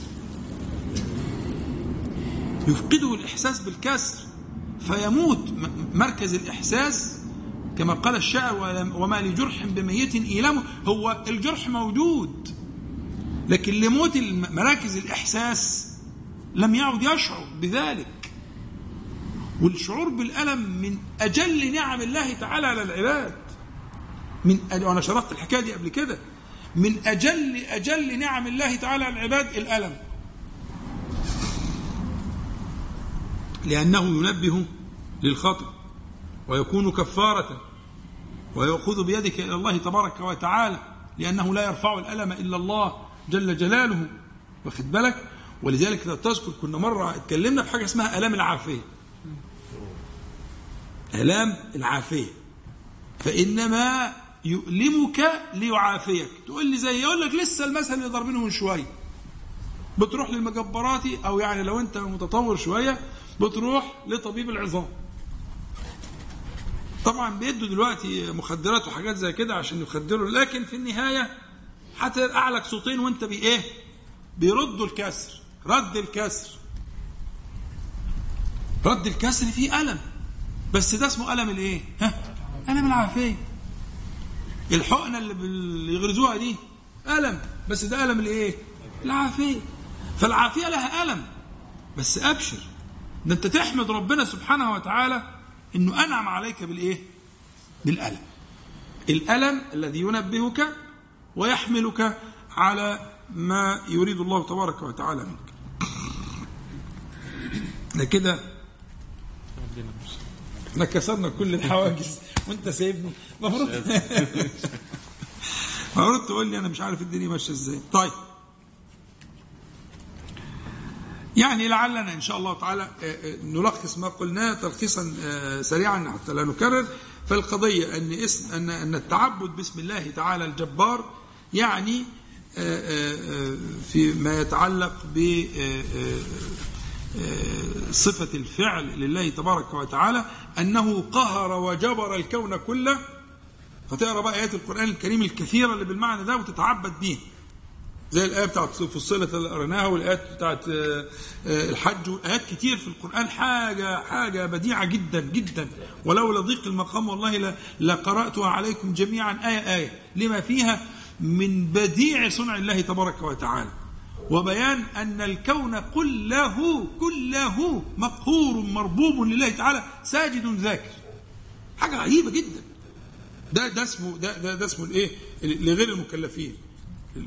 يفقده الاحساس بالكسر فيموت مركز الاحساس كما قال الشاعر وما لجرح بميت ايلامه. هو الجرح موجود لكن لموت مراكز الإحساس لم يعد يشعر بذلك. والشعور بالألم من أجل نعم الله تعالى على العباد. من وأنا شرحت الحكاية دي قبل كده. من أجل أجل نعم الله تعالى على العباد الألم. لأنه ينبه للخطأ ويكون كفارة ويأخذ بيدك إلى الله تبارك وتعالى لأنه لا يرفع الألم إلا الله. جل جلاله واخد بالك؟ ولذلك لو تذكر كنا مرة اتكلمنا في حاجة اسمها آلام العافية. آلام العافية. فإنما يؤلمك ليعافيك. تقول لي زي يقول لك لسه المثل اللي ضاربينه من شوية. بتروح للمجبراتي أو يعني لو أنت متطور شوية بتروح لطبيب العظام. طبعا بيدوا دلوقتي مخدرات وحاجات زي كده عشان يخدروا لكن في النهاية هترقع لك صوتين وأنت بايه؟ بيردوا الكسر رد الكسر رد الكسر فيه ألم بس ده اسمه ألم الإيه؟ ها؟ ألم العافية الحقنة اللي بيغرزوها دي ألم بس ده ألم الإيه؟ العافية فالعافية لها ألم بس أبشر ده أنت تحمد ربنا سبحانه وتعالى إنه أنعم عليك بالإيه؟ بالألم الألم الذي ينبهك ويحملك على ما يريد الله تبارك وتعالى منك. ده كده إحنا كسرنا كل الحواجز. وانت سايبني. المفروض المفروض تقول لي أنا مش عارف الدنيا ماشية إزاي. طيب. يعني لعلنا إن شاء الله تعالى نلخص ما قلناه تلخيصا سريعا حتى لا نكرر. فالقضيه أن اسم أن أن التعبد باسم الله تعالى الجبار يعني فيما يتعلق ب صفة الفعل لله تبارك وتعالى أنه قهر وجبر الكون كله. فتقرأ بقى آيات القرآن الكريم الكثيرة اللي بالمعنى ده وتتعبد بيها زي الآية بتاعت فصلت اللي قريناها والآيات بتاعت آه، آه، الحج. وآيات كتير في القرآن حاجة حاجة بديعة جدا جدا. ولولا ضيق المقام والله لقرأتها عليكم جميعا. آية آية. لما فيها من بديع صنع الله تبارك وتعالى. وبيان أن الكون كله كله مقهور مربوب لله تعالى ساجد ذاكر. حاجة عجيبة جدا. ده ده اسمه ده ده, ده اسمه الإيه؟ لغير المكلفين.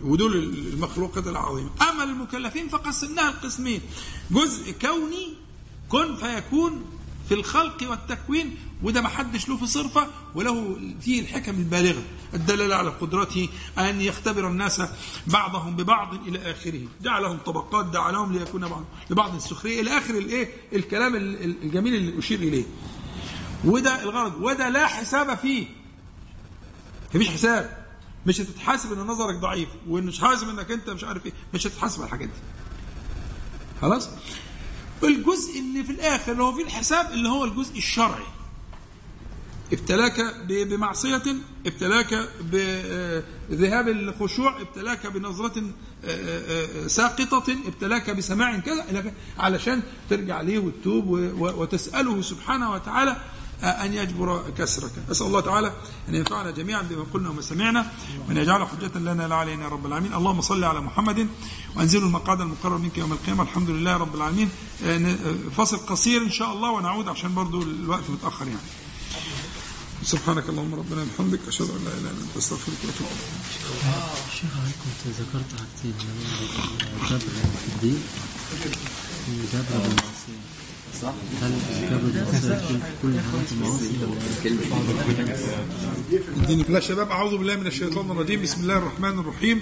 ودول المخلوقات العظيمة. أما المكلفين فقسمناها القسمين جزء كوني كن فيكون في الخلق والتكوين وده ما حدش له في صرفه وله فيه الحكم البالغة. الدلالة على قدرته أن يختبر الناس بعضهم ببعض إلى آخره. جعلهم طبقات جعلهم ليكون بعض لبعض السخرية إلى آخر الايه الكلام ال- ال- الجميل اللي أشير إليه. وده الغرض. وده لا حساب فيه. مفيش حساب. مش هتتحاسب إن نظرك ضعيف ومش حاسب إنك أنت مش عارف إيه. مش هتتحاسب على الحاجات دي. خلاص؟ الجزء اللي في الآخر اللي هو في الحساب اللي هو الجزء الشرعي. ابتلاك بمعصية ابتلاك بذهاب الخشوع ابتلاك بنظرة آه، آه، آه، ساقطة ابتلاك بسماع كذا. علشان ترجع ليه وتتوب وتسأله سبحانه وتعالى آه، أن يجبر كسرك. أسأل الله تعالى أن ينفعنا جميعا بما قلنا وما سمعنا وأن يجعل حجة لنا لا علينا رب العالمين. اللهم صل على محمد وأنزلوا المقعد المقرر منك يوم القيامة. الحمد لله رب العالمين. آه، آه، فاصل قصير إن شاء الله ونعود عشان برضو الوقت متأخر يعني. سبحانك اللهم ربنا وبحمدك أشهد أن لا إله إلا أنت أستغفرك وأتوب إليك. شيخ كنت ذكرت حاجتين الجبر في الدين والجبر بالمعصية صح كل شباب أعوذ بالله من الشيطان الرجيم. بسم الله الرحمن الرحيم.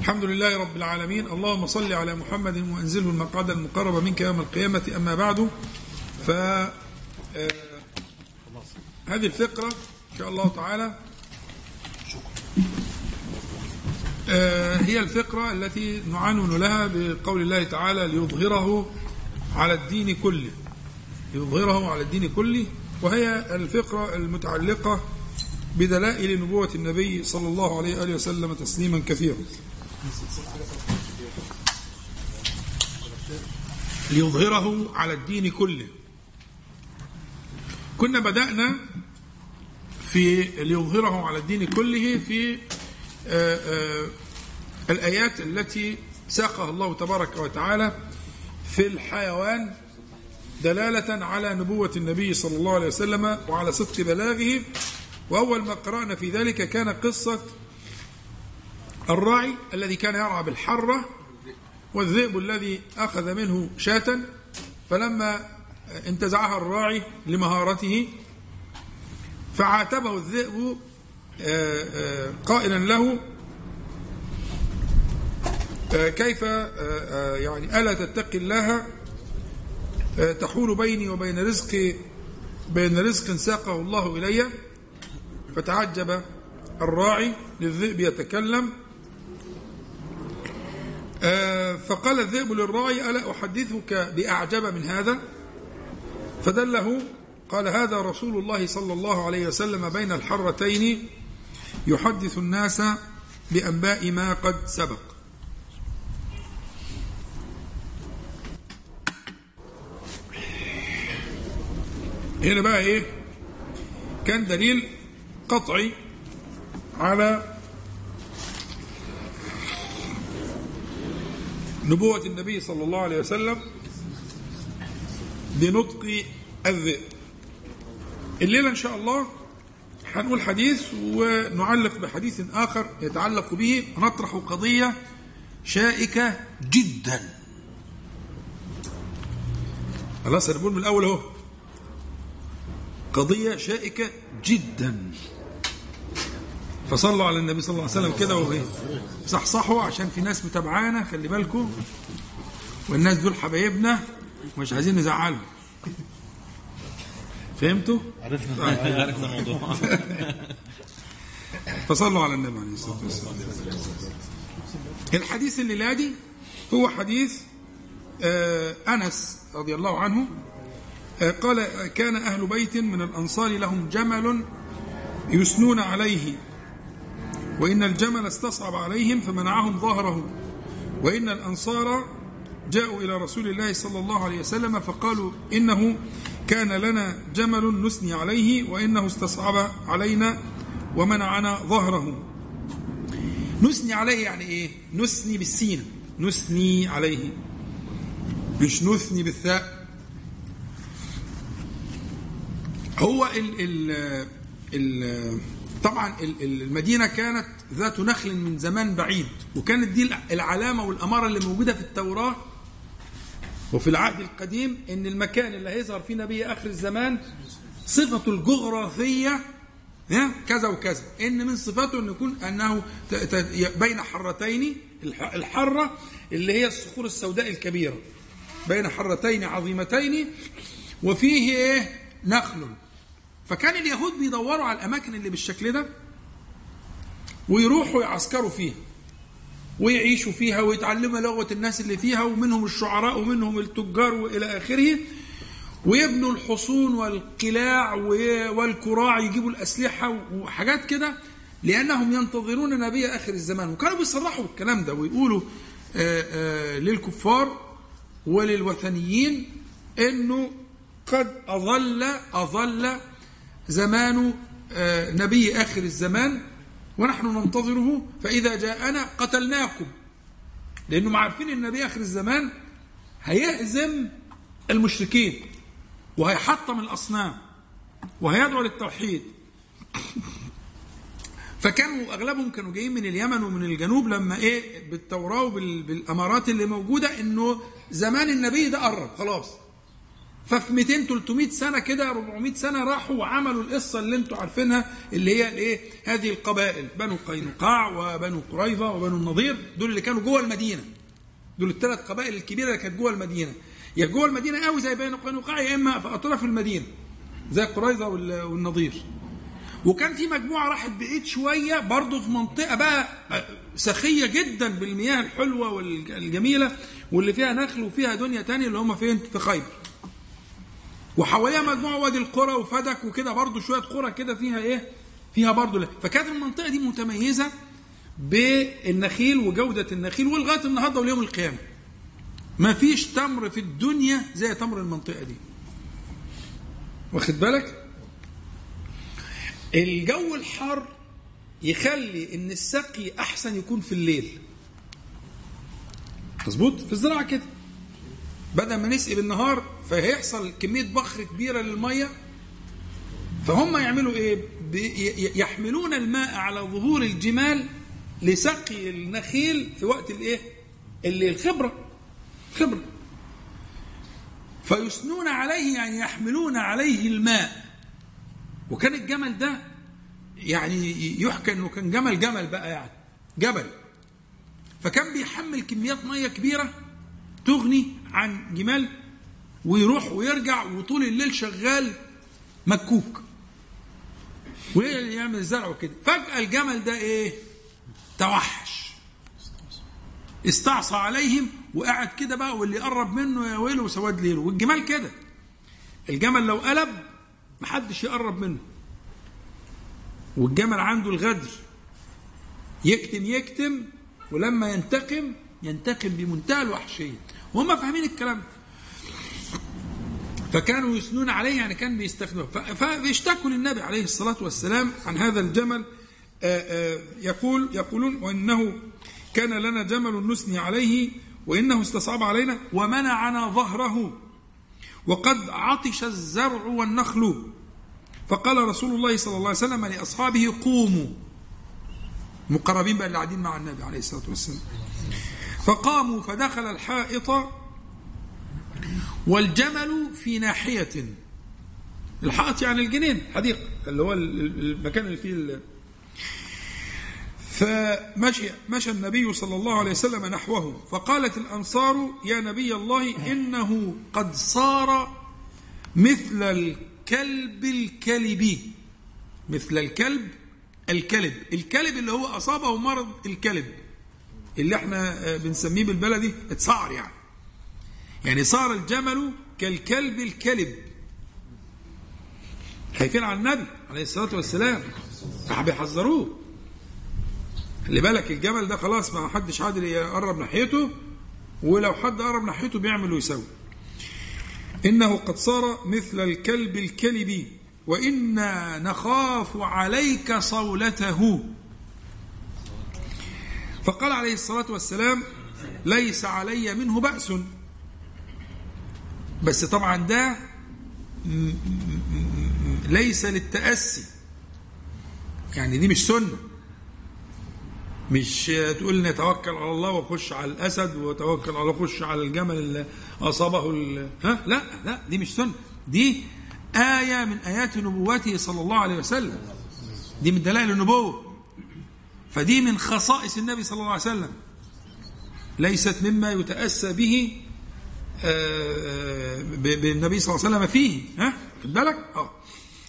الحمد لله رب العالمين. اللهم صل على محمد وأنزله المقعد المقرب منك يوم القيامة. أما بعد ف آه، هذه الفقرة إن شاء الله تعالى آه، هي الفقرة التي نعنون لها بقول الله تعالى ليظهره على الدين كله. يظهره على الدين كله وهي الفقرة المتعلقة بدلائل نبوة النبي صلى الله عليه وآله وسلم تسليما كثيرا. ليظهره على الدين كله. كنا بدأنا في ليظهره على الدين كله في آه، آه، الآيات التي ساقها الله تبارك وتعالى في الحيوان دلالة على نبوة النبي صلى الله عليه وسلم وعلى صدق بلاغه. وأول ما قرأنا في ذلك كان قصة الراعي الذي كان يرعى بالحرة والذئب الذي أخذ منه شاة. فلما انتزعها الراعي لمهارته فعاتبه الذئب آه، آه، قائلا له كيف آه، آه، يعني ألا تتقي الله؟ آه، تحول بيني وبين رزق بين رزق ساقه الله إلي فتعجب الراعي للذئب يتكلم. آه، فقال الذئب للراعي ألا أحدثك بأعجب من هذا؟ فدله قال هذا رسول الله صلى الله عليه وسلم بين الحرتين يحدث الناس بأنباء ما قد سبق. هنا بقى إيه؟ كان دليل قطعي على نبوة النبي صلى الله عليه وسلم بنطق الذئب. الليلة إن شاء الله هنقول حديث ونعلق بحديث آخر يتعلق به. نطرح قضية شائكة جدا. خلاص أنا بقول من الأول أهو. قضية شائكة جدا. فصلوا على النبي صلى الله عليه وسلم كده وإيه صحصحوا عشان في ناس متابعانا خلي بالكم. والناس دول حبايبنا ومش عايزين نزعلهم. فهمتوا؟ عرفنا. عرفنا الموضوع. فصلوا على النبي عليه الصلاة والسلام. الحديث الليلة دي هو حديث آه، أنس رضي الله عنه قال كان أهل بيت من الأنصار لهم جمل يثنون عليه. وإن الجمل استصعب عليهم فمنعهم ظهره وإن الأنصار جاءوا إلى رسول الله صلى الله عليه وسلم فقالوا إنه كان لنا جمل نثني عليه وإنه استصعب علينا ومنعنا ظهره نثني عليه يعني إيه؟ نثني بالسين. نثني عليه. مش نثني بالثاء. هو ال ال ال طبعا ال- ال- المدينة كانت ذات نخل من زمان بعيد وكانت دي العلامة والأمارة اللي موجودة في التوراة وفي العهد القديم إن المكان اللي هيظهر فيه نبي آخر الزمان صفته الجغرافية كذا وكذا. إن من صفاته إن يكون أنه بين حرتين الح- الحرة اللي هي الصخور السوداء الكبيرة بين حرتين عظيمتين وفيه إيه؟ نخل. فكان اليهود بيدوروا على الأماكن اللي بالشكل ده ويروحوا يعسكروا فيها ويعيشوا فيها ويتعلموا لغة الناس اللي فيها ومنهم الشعراء ومنهم التجار وإلى آخره. ويبنوا الحصون والقلاع والكراع يجيبوا الأسلحة وحاجات كده لأنهم ينتظرون نبي آخر الزمان. وكانوا بيصرحوا بالكلام ده ويقولوا آه، آه، للكفار وللوثنيين إنه قد اظل اظل زمان آه، نبي آخر الزمان ونحن ننتظره فإذا جاءنا قتلناكم. لانهم عارفين إن نبي آخر الزمان هيهزم المشركين وهيحطم الأصنام وهيدعو للتوحيد. فكانوا أغلبهم كانوا جايين من اليمن ومن الجنوب لما إيه بالتوراه وبالامارات اللي موجودة إنه زمان النبي ده قرب خلاص. ففي 200 300 سنة كده 400 سنة راحوا وعملوا القصة اللي أنتم عارفينها اللي هي الإيه؟ هذه القبائل بنو قينقاع وبنو قريظة وبنو النضير دول اللي كانوا جوه المدينة. دول الثلاث قبائل الكبيرة اللي كانت جوه المدينة. يا جوه المدينة قوي زي بنو قينقاع يا إما في أطراف المدينة زي قريظة وال- والنضير. وكان في مجموعة راحت بعيد شوية برضه في منطقة بقى سخية جدا بالمياه الحلوة والجميله واللي فيها نخل وفيها دنيا تانية اللي هم فين؟ في خيبر. وحواليها مجموعة وادي القرى وفدك وكده برضه شوية قرى كده فيها إيه؟ فيها برضه لا. فكانت المنطقة دي متميزة بالنخيل وجودة النخيل ولغاية النهارده واليوم القيامة. ما فيش تمر في الدنيا زي تمر المنطقة دي. واخد بالك؟ الجو الحار يخلي إن السقي أحسن يكون في الليل. مظبوط؟ في الزراعة كده. بدل ما نسقي بالنهار فهيحصل كمية بخر كبيرة للمية. فهم يعملوا إيه؟ يحملون الماء على ظهور الجمال لسقي النخيل في وقت الإيه؟ اللي الخبرة. خبرة. فيثنون عليه يعني يحملون عليه الماء. وكان الجمل ده يعني يحكى إنه كان جمل جمل بقى يعني جبل. فكان بيحمل كميات مية كبيرة تغني عن جمال ويروح ويرجع وطول الليل شغال مكوك. ويعمل زرع وكده. فجأة الجمل ده إيه؟ توحش. استعصى عليهم وقعد كده بقى واللي قرب منه يا ويله وسواد ليله. والجمال كده. الجمل لو قلب محدش يقرب منه. والجمل عنده الغدر. يكتم يكتم ولما ينتقم ينتقم بمنتهى الوحشية. وهم فاهمين الكلام ده. فكانوا يثنون عليه يعني كان بيستخدمه فبيشتكوا للنبي عليه الصلاة والسلام عن هذا الجمل. آه، آه، يقول يقولون وإنه كان لنا جمل نثني عليه وإنه استصعب علينا ومنعنا ظهره. وقد عطش الزرع والنخل. فقال رسول الله صلى الله عليه وسلم لأصحابه قوموا. مقربين بقى اللي قاعدين مع النبي عليه الصلاة والسلام. فقاموا فدخل الحائط والجمل في ناحية. الحائط يعني الجنين حديقة اللي هو ال- ال- المكان اللي فيه فمشي مشى النبي صلى الله عليه وسلم نحوه فقالت الأنصار يا نبي الله إنه قد صار مثل الكلب الكلبي. مثل الكلب الكلب. الكلب اللي هو أصابه مرض الكلب اللي إحنا بنسميه بالبلدي اتسعر يعني. يعني صار الجمل كالكلب الكلب. خايفين على النبي عليه الصلاة والسلام. راح بيحذروه. خلي بالك الجمل ده خلاص ما حدش قادر يقرب ناحيته ولو حد قرب ناحيته بيعمل ويسوي. إنه قد صار مثل الكلب الكلب وإنا نخاف عليك صولته. فقال عليه الصلاة والسلام ليس علي منه بأس. بس طبعا ده ليس للتأسي. يعني دي مش سنة. مش تقول نتوكل على الله وخش على الأسد وتوكل على وخش على الجمل اللي أصابه ال- ها؟ لا لا دي مش سنة. دي آية من آيات نبوته صلى الله عليه وسلم. دي من دلائل النبوة. فدي من خصائص النبي صلى الله عليه وسلم. ليست مما يتأسى به بالنبي صلى الله عليه وسلم فيه ها؟ خد بالك؟ آه.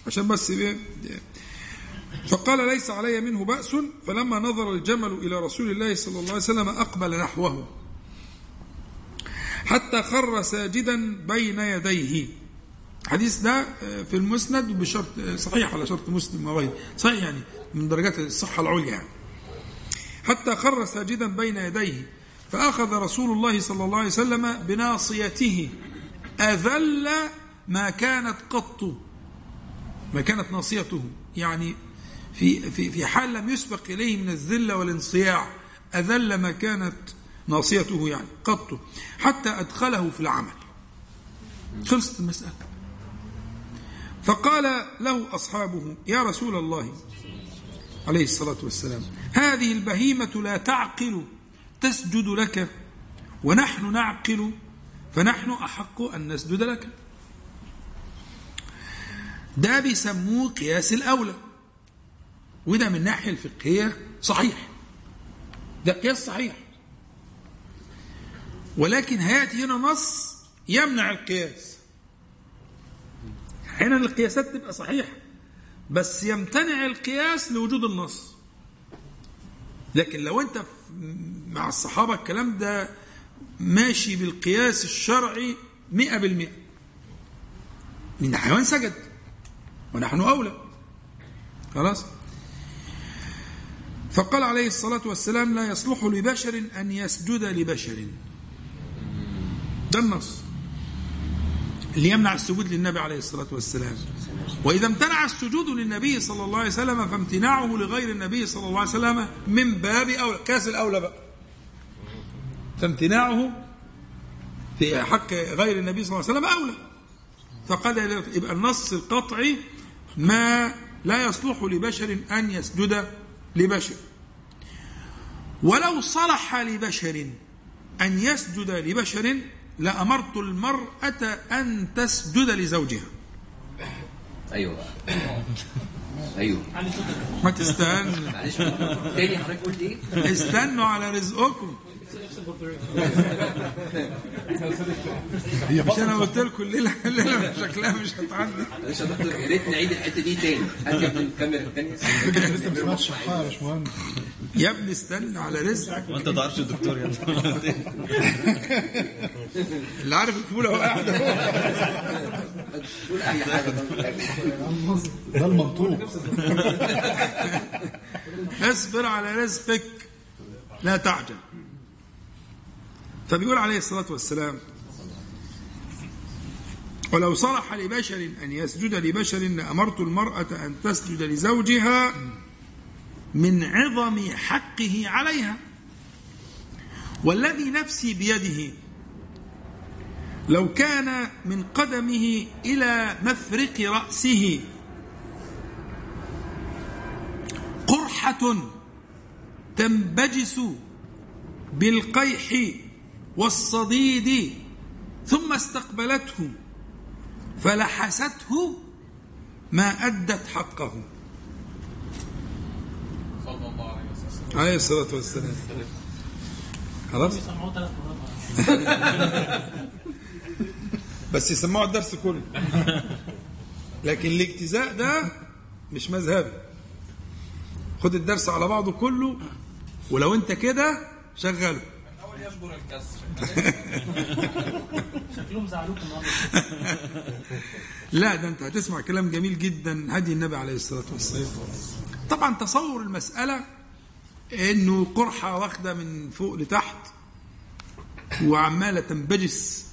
عشان بس إيه، فقال ليس علي منه بأس فلما نظر الجمل إلى رسول الله صلى الله عليه وسلم أقبل نحوه. حتى خر ساجدا بين يديه. الحديث ده آه، في المسند بشرط آه، صحيح على شرط مسلم وغيره. صحيح يعني من درجات الصحة العليا. يعني. حتى خر ساجدا بين يديه. فأخذ رسول الله صلى الله عليه وسلم بناصيته. أذل ما كانت قط. ما كانت ناصيته. يعني في في في حال لم يسبق إليه من الذلة والانصياع أذل ما كانت ناصيته يعني قط. حتى أدخله في العمل. خلصت المسألة. فقال له أصحابه يا رسول الله عليه الصلاة والسلام هذه البهيمة لا تعقل. تسجد لك ونحن نعقل فنحن أحق أن نسجد لك. ده بيسموه قياس الأولى. وده من الناحية الفقهية صحيح. ده قياس صحيح. ولكن هيأتي هنا نص يمنع القياس. هنا القياسات تبقى صحيحة بس يمتنع القياس لوجود النص. لكن لو أنت مع الصحابة الكلام ده ماشي بالقياس الشرعي مئة بالمئة. من حيوان سجد. ونحن أولى. خلاص؟ فقال عليه الصلاة والسلام لا يصلح لبشر أن يسجد لبشر. ده النص. اللي يمنع السجود للنبي عليه الصلاة والسلام. وإذا امتنع السجود للنبي صلى الله عليه وسلم فامتناعه لغير النبي صلى الله عليه وسلم من باب أولى. كاس الأولى بقى. فامتناعه في حق غير النبي صلى الله عليه وسلم أولى فقد يبقى النص القطعي ما لا يصلح لبشر أن يسجد لبشر. ولو صلح لبشر أن يسجد لبشر لأمرت المرأة أن تسجد لزوجها. أيوه. بقى أيوه. ما تستنى معلش. تاني حضرتك قلت إيه؟ استنوا على رزقكم. مش أنا قلت لكم الليلة الليلة شكلها مش هتعدي. معلش يا دكتور يا ريت نعيد الحتة دي تاني. هات يا ابني الكاميرا الثانية لسه ما سمعتش شرحها يا باشمهندس. يا ابني استنى على رزقك وأنت ما تعرفش الدكتور يا اللي عارف الفوله هو قاعد. اهو قول أي حاجة. ده المنطوق. اصبر على رزقك. لا تعجل فبيقول عليه الصلاة والسلام ولو صلح لبشر أن يسجد لبشر لأمرت المرأة أن تسجد لزوجها من عظم حقه عليها والذي نفسي بيده لو كان من قدمه إلى مفرق رأسه قرحة تنبجس بالقيح والصديد ثم استقبلته فلحسته ما أدت حقه. صلى الله عليه وسلم. عليه الصلاة والسلام. خلاص بس يسمعوا الدرس كله. لكن الاجتزاء ده مش مذهبي. خد الدرس على بعضه كله ولو انت كده شغله. يجبر الكسر شكلهم زعلوك النهارده. لا ده انت هتسمع كلام جميل جدا هدي النبي عليه الصلاة والسلام. طبعا تصور المسألة إنه قرحة واخدة من فوق لتحت وعمالة تنبجس؟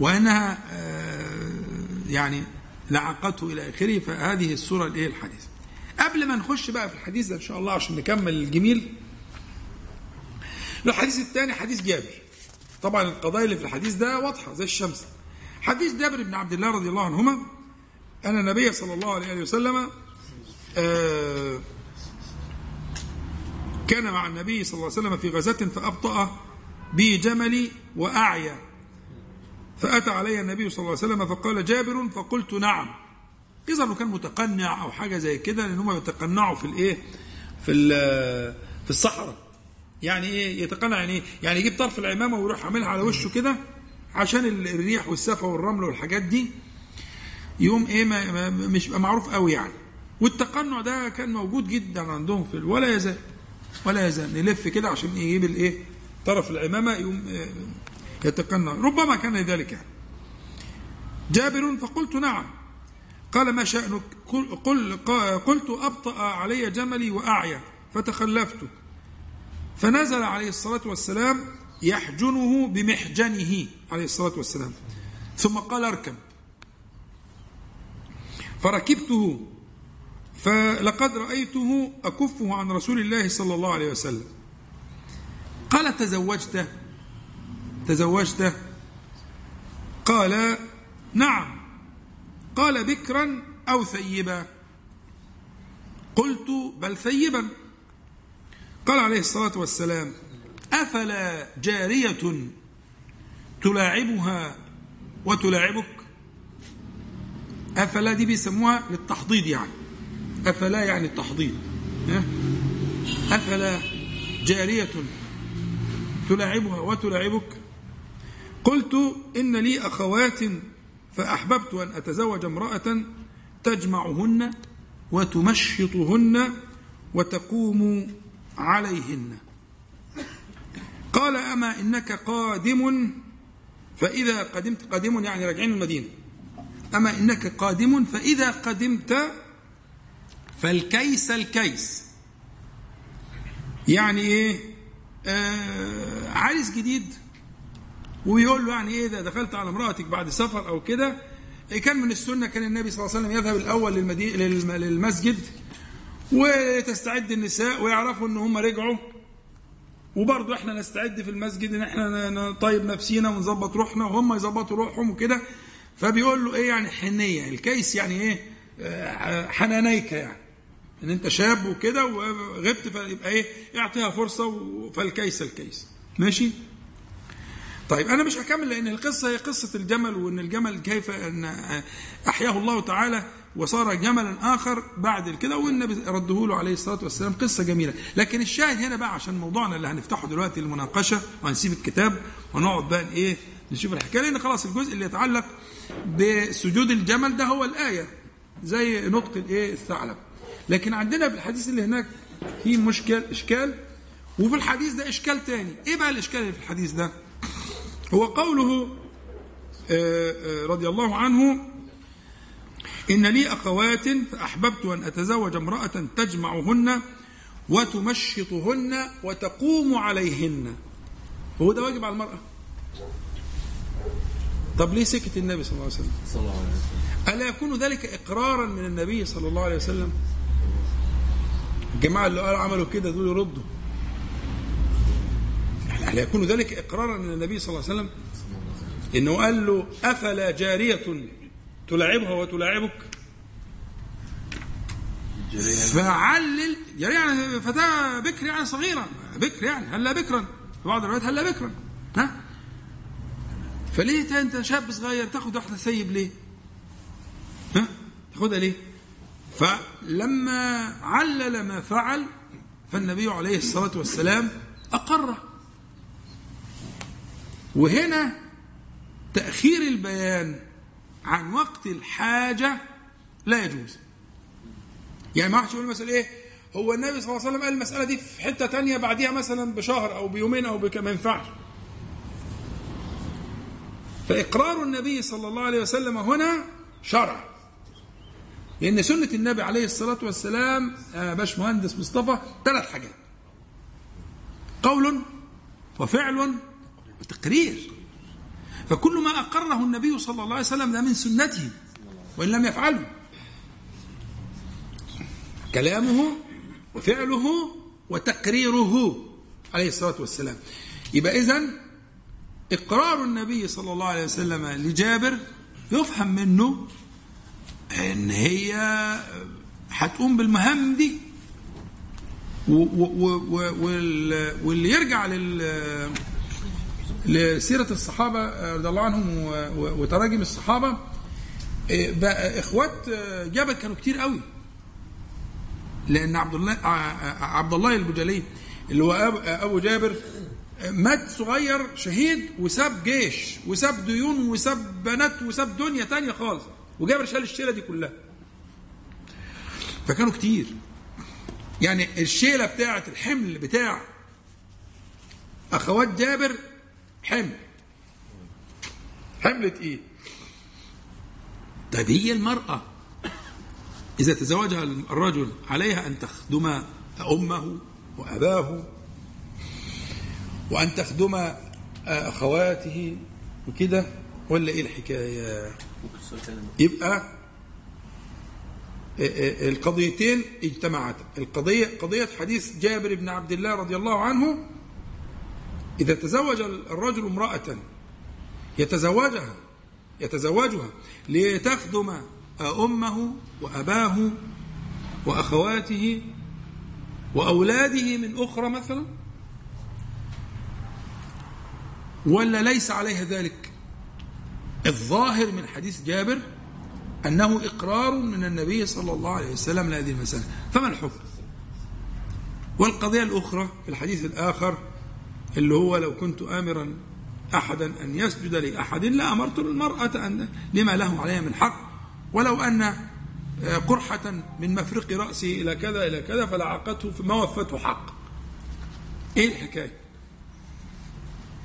وأنها آه، يعني لعقته إلى آخره فهذه الصورة الإيه الحديث قبل ما نخش بقى في الحديث إن شاء الله عشان نكمل الجميل الحديث الثاني حديث جابر. طبعا القضايا اللي في الحديث ده واضحة زي الشمس. حديث جابر بن عبد الله رضي الله عنهما أن النبي صلى الله عليه وسلم آه، كان مع النبي صلى الله عليه وسلم في غزاة فأبطأ بي جملي وأعيا. فأتى علي النبي صلى الله عليه وسلم فقال جابر فقلت نعم. إذا إنه كان متقنع أو حاجة زي كده لأن هم بيتقنعوا في الإيه؟ في في الصحراء. يعني إيه؟ يتقنع يعني إيه؟ يعني يجيب طرف العمامة ويروح عاملها على وشه كده عشان ال- الريح والسفة والرمل والحاجات دي يوم إيه؟ ما مش معروف قوي يعني. والتقنع ده كان موجود جدا عندهم في ولا يزال ولا يزال. نلف كده عشان يجيب الإيه؟ طرف العمامة يقوم آه، يتقنع. ربما كان ذلك يعني. جابر فقلت نعم. قال ما شأنك؟ قل قلت أبطأ علي جملي وأعيا فتخلفت. فنزل عليه الصلاة والسلام يحجنه بمحجنه عليه الصلاة والسلام. ثم قال اركب. فركبته فلقد رأيته أكفه عن رسول الله صلى الله عليه وسلم. قال تزوجت؟ تزوجت؟ قال نعم. قال بكرا أو ثيبا. قلت بل ثيبا. قال عليه الصلاة والسلام أفلا جارية تلاعبها وتلاعبك؟ أفلا دي بيسموها للتحضيض يعني. أفلا يعني التحضيض؟ أفلا جارية تلاعبها وتلاعبك؟ قلت إن لي أخوات فأحببت أن أتزوج امرأة تجمعهن وتمشطهن وتقوم عليهن. قال أما إنك قادم فإذا قدمت قادم يعني راجعين المدينة. أما إنك قادم فإذا قدمت فالكيس الكيس. يعني إيه؟ آه عريس جديد. ويقول له يعني إيه؟ إذا دخلت على امرأتك بعد سفر أو كده إيه كان من السنة كان النبي صلى الله عليه وسلم يذهب الأول. للمسجد. وتستعد النساء ويعرفوا إن هم رجعوا. وبرضه إحنا نستعد في المسجد إن إحنا نطيب نفسينا ونظبط روحنا وهم يظبطوا روحهم وكده. فبيقول له إيه يعني حنية؟ الكيس يعني إيه؟ آه، حنانيك يعني. إن أنت شاب وكده وغبت فيبقى إيه؟ اعطيها فرصة فالكيس الكيس. ماشي؟ طيب أنا مش هكمل لأن القصة هي قصة الجمل وإن الجمل كيف إن أحياه الله تعالى. وصار جملا آخر بعد كده والنبي رده له عليه الصلاة والسلام قصة جميلة. لكن الشاهد هنا بقى عشان موضوعنا اللي هنفتحه دلوقتي المناقشة وهنسيب الكتاب ونقعد بقى إيه نشوف الحكاية لأن خلاص الجزء اللي يتعلق بسجود الجمل ده هو الآية زي نطق الإيه الثعلب. لكن عندنا في الحديث اللي هناك في مشكل إشكال وفي الحديث ده إشكال تاني. إيه بقى الإشكال اللي في الحديث ده؟ هو قوله آه، آه، رضي الله عنه إن لي أخوات فأحببت أن أتزوج امرأة تجمعهن وتمشطهن وتقوم عليهن. هو ده واجب على المرأة. طب ليه سكت النبي صلى الله عليه وسلم؟ صلى الله عليه وسلم. ألا يكون ذلك إقرارا من النبي صلى الله عليه وسلم؟ الجماعة اللي قالوا عملوا كده دول يردوا. ألا يكون ذلك إقرارا من النبي صلى الله عليه وسلم؟ إنه قال له أفلا جارية؟ تلاعبها وتلاعبك. فعلل يعني يعني فتاة بكر يعني صغيرة. بكر يعني هلا بكرا. في بعض الروايات هلا بكرا. ها؟ فليه انت- انت شاب صغير تاخد واحدة سيب ليه؟ ها؟ تاخدها ليه؟ فلما علل ما فعل فالنبي عليه الصلاة والسلام أقره. وهنا تأخير البيان. عن وقت الحاجة لا يجوز. يعني ما حدش يقول مثلا إيه هو النبي صلى الله عليه وسلم قال المسألة دي في حتة تانية بعديها مثلا بشهر أو بيومين أو بك ما ينفعش. فإقرار النبي صلى الله عليه وسلم هنا شرع. لأن سنة النبي عليه الصلاة والسلام آه، باش مهندس مصطفى ثلاث حاجات. قول وفعل وتقرير. فكل ما أقره النبي صلى الله عليه وسلم ده من سنته وإن لم يفعله. كلامه وفعله وتقريره عليه الصلاة والسلام. يبقى إذن إقرار النبي صلى الله عليه وسلم لجابر يفهم منه إن هي هتقوم بالمهام دي. واللي يرجع لل لسيرة الصحابة رضي الله عنهم وتراجم الصحابة. إيه، بقى إخوات جابر كانوا كتير قوي. لأن عبد الله عبد الله البجلي اللي هو أب- أبو جابر مات صغير شهيد وساب جيش وساب ديون وساب بنات وساب دنيا تانية خالص. وجابر شال الشيلة دي كلها. فكانوا كتير. يعني الشيلة بتاعة الحمل بتاع أخوات جابر حمل. حمل تقيل طيب هي المرأة. إذا تزوجها الرجل عليها أن تخدم أمه وأباه وأن تخدم أخواته وكده ولا إيه الحكاية؟ يبقى القضيتين اجتمعتا. القضية قضية حديث جابر بن عبد الله رضي الله عنه إذا تزوج الرجل امرأة يتزوجها يتزوجها لتخدم أمه وأباه وأخواته وأولاده من أخرى مثلا؟ ولا ليس عليها ذلك؟ الظاهر من حديث جابر أنه إقرار من النبي صلى الله عليه وسلم لهذه المسألة. فما الحكم؟ والقضية الأخرى في الحديث الآخر اللي هو لو كنت آمرا أحدا أن يسجد لأحد لأمرت المرأة أن لما له عليها من حق. ولو أن قرحة من مفرق رأسه إلى كذا إلى كذا فلعقته فما وفته حق. إيه الحكاية؟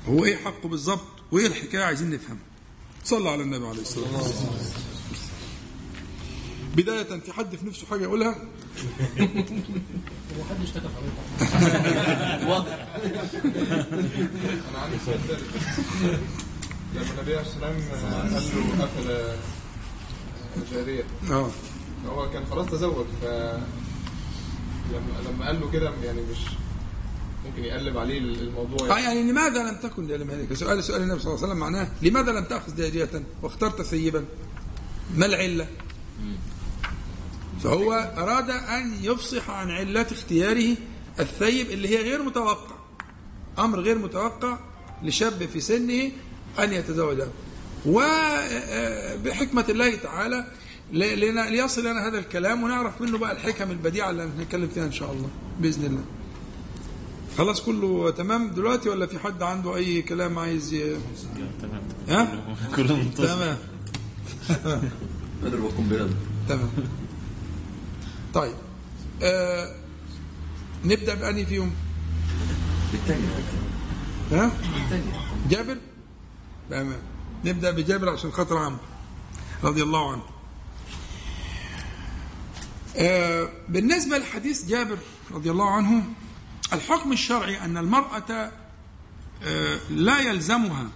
هو إيه حقه بالضبط؟ وإيه الحكاية؟ عايزين نفهم. صلى على النبي عليه الصلاة والسلام. بداية في حد في نفسه حاجة يقولها؟ أنا عندي سؤال لما النبي عليه الصلاه والسلام قال له قفل جاريه آه هو كان خلاص تزوج ف لما لما قال له كده يعني مش ممكن يقلب عليه الموضوع آه يعني لماذا لم تكن جارية مالك سؤال سؤال النبي صلى الله عليه وسلم معناه لماذا لم تأخذ جارية واخترت ثيبا ما العلة؟ فهو أراد أن يفصح عن علة اختياره الثيب اللي هي غير متوقع. أمر غير متوقع لشاب في سنه أن يتزوجها وبحكمة الله تعالى ل- لنا- ليصل لنا هذا الكلام ونعرف منه بقى الحكم البديعة اللي هنتكلم فيها إن شاء الله بإذن الله. خلاص كله تمام دلوقتي ولا في حد عنده أي كلام عايز ي... تمام. ها؟ كله تمام تمام. طيب. آه نبدأ بأني فيهم؟ بالتاني. ها؟ بالتاني. جابر؟ تمام. نبدأ بجابر عشان خاطر عمرو رضي الله عنه. آه بالنسبة لحديث جابر رضي الله عنه الحكم الشرعي أن المرأة آه لا يلزمها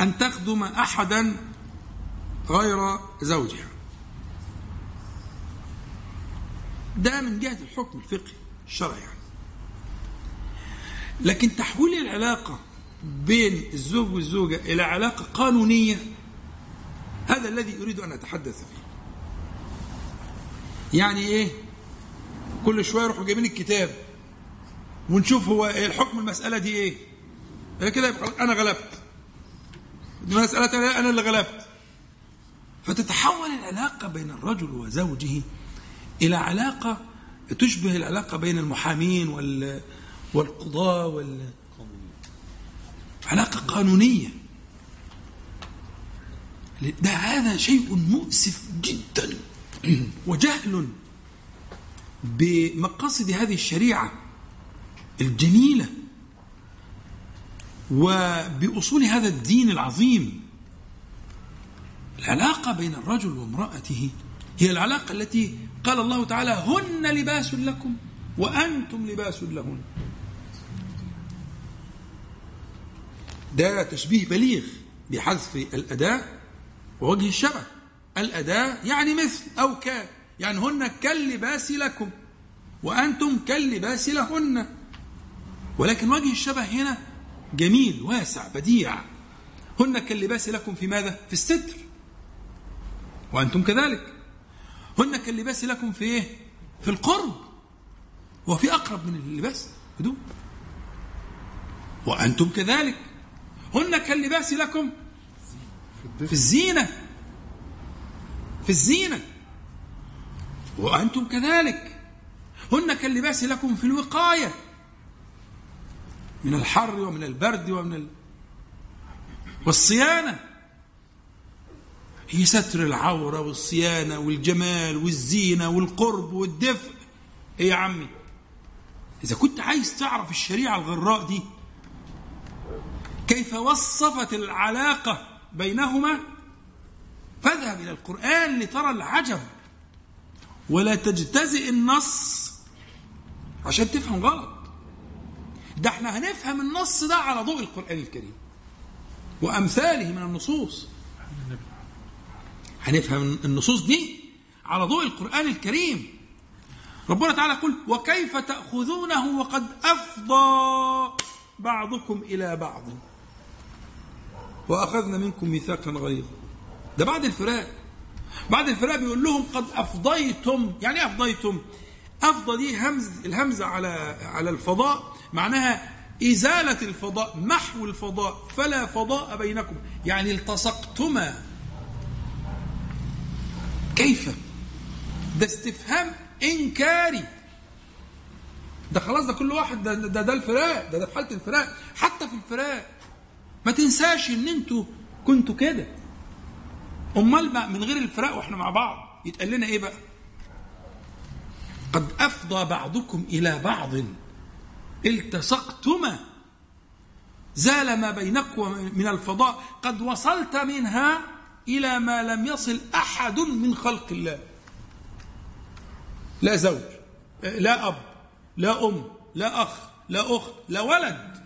أن تخدم أحدا غير زوجها. ده من جهة الحكم الفقهي الشرعي يعني. لكن تحويل العلاقة بين الزوج والزوجة إلى علاقة قانونية هذا الذي أريد أن أتحدث فيه. يعني إيه؟ كل شوية يروحوا جايبين الكتاب ونشوف هو الحكم المسألة دي إيه؟ كده يبقى أنا غلبت. دي مسألة تانية أنا اللي غلبت. فتتحول العلاقة بين الرجل وزوجه إلى علاقة تشبه العلاقة بين المحامين وال والقضاة وال علاقة قانونية. ده هذا شيء مؤسف جدا وجهل بمقاصد هذه الشريعة الجميلة وبأصول هذا الدين العظيم. العلاقة بين الرجل وامرأته هي العلاقة التي قال الله تعالى هن لباس لكم وأنتم لباس لهن. ده تشبيه بليغ بحذف الأداة ووجه الشبه. الأداة يعني مثل أو ك يعني هن كاللباس لكم وأنتم كاللباس لهن. ولكن وجه الشبه هنا جميل واسع بديع. هن كاللباس لكم في ماذا؟ في الستر. وأنتم كذلك. هن كاللباس لكم في إيه؟ في القرب. وفي أقرب من اللباس. هدوء وأنتم كذلك. هن كاللباس لكم في الزينة. في الزينة. وأنتم كذلك. هن كاللباس لكم في الوقاية. من الحر ومن البرد ومن ال... والصيانة. هي ستر العورة والصيانة والجمال والزينة والقرب والدفء. إيه يا عمي؟ إذا كنت عايز تعرف الشريعة الغراء دي كيف وصفت العلاقة بينهما؟ فاذهب إلى القرآن لترى العجب. ولا تجتزئ النص عشان تفهم غلط. ده إحنا هنفهم النص ده على ضوء القرآن الكريم وأمثاله من النصوص. هنفهم النصوص دي على ضوء القرآن الكريم. ربنا تعالى يقول وكيف تأخذونه وقد أفضى بعضكم إلى بعض. وأخذنا منكم ميثاقا غليظا. ده بعد الفراق. بعد الفراق بيقول لهم قد أفضيتم. يعني إيه أفضيتم؟ أفضى دي همز الهمزة على على الفضاء معناها إزالة الفضاء محو الفضاء فلا فضاء بينكم. يعني التصقتما. كيف؟ ده استفهام إنكاري. ده خلاص ده كل واحد ده ده, ده الفراق ده, ده في حالة الفراق. حتى في الفراق ما تنساش إن أنتوا كنتوا كده. أمال بقى من غير الفراق وإحنا مع بعض يتقال لنا إيه بقى؟ قد أفضى بعضكم إلى بعض. التصقتما. زال ما بينكم من الفضاء. قد وصلت منها إلى ما لم يصل أحد من خلق الله. لا زوج لا أب لا أم لا أخ لا أخت لا ولد.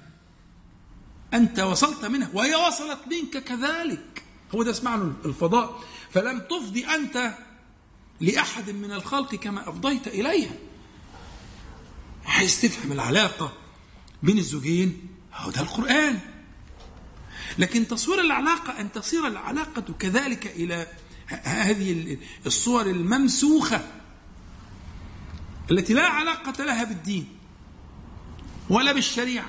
أنت وصلت منها وهي وصلت منك كذلك. هو ده اسمع الفضاء. فلم تفضي أنت لأحد من الخلق كما أفضيت إليها. عايز تفهم العلاقة بين الزوجين؟ هو ده القرآن. لكن تصوير العلاقة أن تصير العلاقة كذلك إلى هذه الصور الممسوخة التي لا علاقة لها بالدين ولا بالشريعة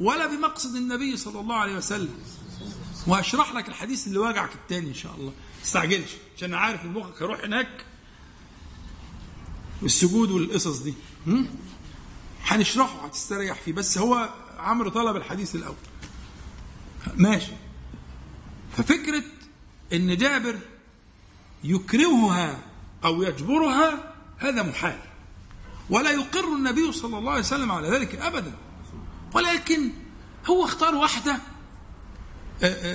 ولا بمقصد النبي صلى الله عليه وسلم. وهشرح لك الحديث اللي واجعك التاني إن شاء الله. ما تستعجلش عشان عارف إن مخك هيروح هناك. والسجود والقصص دي؟ هنشرحه هتستريح فيه. بس هو عمرو طلب الحديث الأول. ماشي. ففكرة إن جابر يكرهها أو يجبرها هذا محال. ولا يقر النبي صلى الله عليه وسلم على ذلك ابدا. ولكن هو اختار واحدة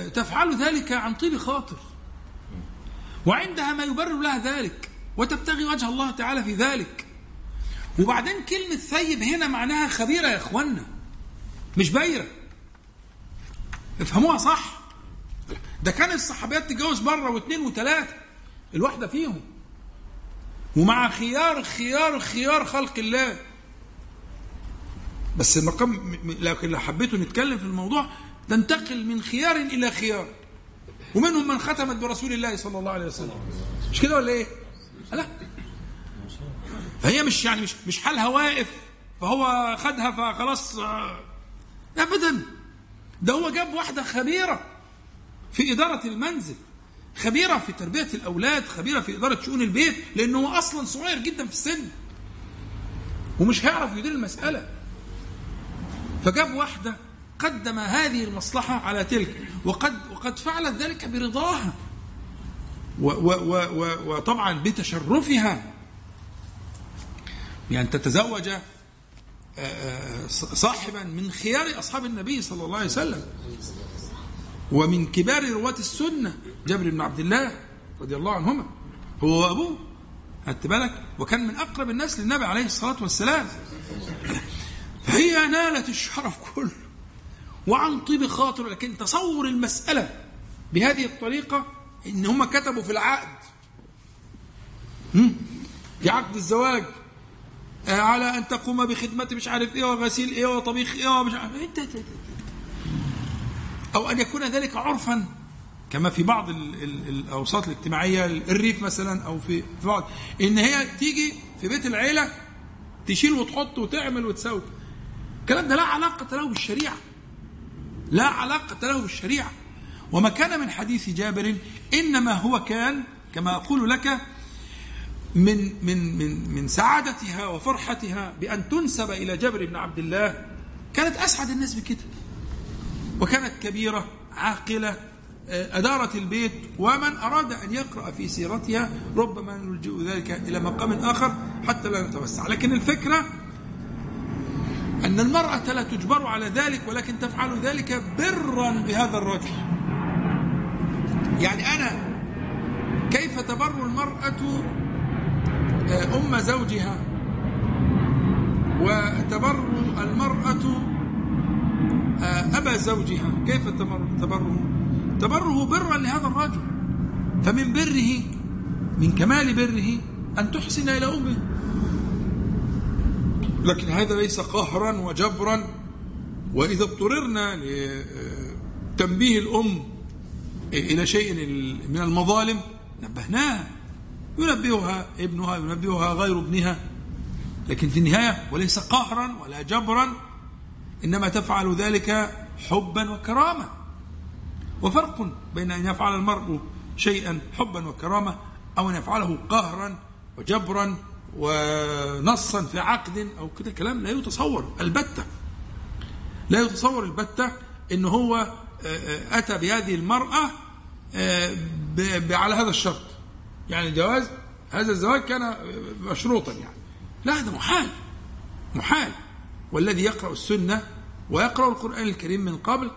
تفعل ذلك عن طيب خاطر. وعندها ما يبرر لها ذلك وتبتغي وجه الله تعالى في ذلك. وبعدين كلمة ثيب هنا معناها خبيرة يا اخوانا مش بايرة. افهموها صح. ده كان الصحابيات تتجوز مرة واثنين وثلاثة الواحدة فيهم. ومع خيار خيار خيار خلق الله. بس المقام لكن لو حبيتوا نتكلم في الموضوع تنتقل من خيار إلى خيار. ومنهم من ختمت برسول الله صلى الله عليه وسلم. مش كده ولا إيه؟ لا. فهي مش يعني مش مش حالها واقف فهو خدها فخلاص ابدا. ده هو جاب واحدة خبيرة في إدارة المنزل خبيرة في تربية الأولاد خبيرة في إدارة شؤون البيت لأنه هو أصلا صغير جدا في السن ومش هيعرف يدير المسألة. فجاب واحدة قدم هذه المصلحة على تلك وقد وقد فعلت ذلك برضاها و و و و وطبعا بتشرفها. بأن تتزوج صاحبا من خيار أصحاب النبي صلى الله عليه وسلم. ومن كبار رواة السنة جابر بن عبد الله رضي الله عنهما هو وأبوه. خدت بالك؟ وكان من أقرب الناس للنبي عليه الصلاة والسلام. فهي نالت الشرف كله. وعن طيب خاطر لكن تصور المسألة بهذه الطريقة إن هم كتبوا في العقد؟ في عقد الزواج. على أن تقوم بخدمة مش عارف إيه وغسيل إيه وطبيخ إيه ومش عارف انت- أو أن يكون ذلك عرفا كما في بعض ال- ال- الأوساط الاجتماعية الريف مثلا أو في في بعض. إن هي تيجي في بيت العيلة تشيل وتحط وتعمل وتسوي. الكلام ده لا علاقة له بالشريعة. لا علاقة له بالشريعة. وما كان من حديث جابر إنما هو كان كما أقول لك من من من من سعادتها وفرحتها بأن تنسب إلى جابر بن عبد الله كانت أسعد الناس بكده وكانت كبيرة عاقلة آه، أدارت البيت. ومن أراد أن يقرأ في سيرتها ربما نلجئ ذلك إلى مقام آخر حتى لا نتوسع. لكن الفكرة أن المرأة لا تجبر على ذلك ولكن تفعل ذلك برا بهذا الرجل. يعني أنا كيف تبر المرأة أم زوجها. وتبر المرأة آه، أبا زوجها. كيف تبره تبره برا لهذا الرجل. فمن بره من كمال بره أن تحسن إلى أمه. لكن هذا ليس قهرا وجبرا. وإذا اضطررنا لتنبيه الأم إلى شيء من المظالم نبهناها ينبهها ابنها ينبهها غير ابنها. لكن في النهاية وليس قهرا ولا جبرا إنما تفعل ذلك حبا وكرامة. وفرق بين أن يفعل المرء شيئا حبا وكرامة أو أن يفعله قهرا وجبرا ونصا في عقد أو كده كلام لا يتصور. البتة لا يتصور البتة أن هو آه، آه، أتى بهذه المرأة آه، على هذا الشرط. يعني الجواز هذا الزواج كان مشروطا يعني. لا هذا محال محال. والذي يقرأ السنة ويقرأ القرآن الكريم من قبل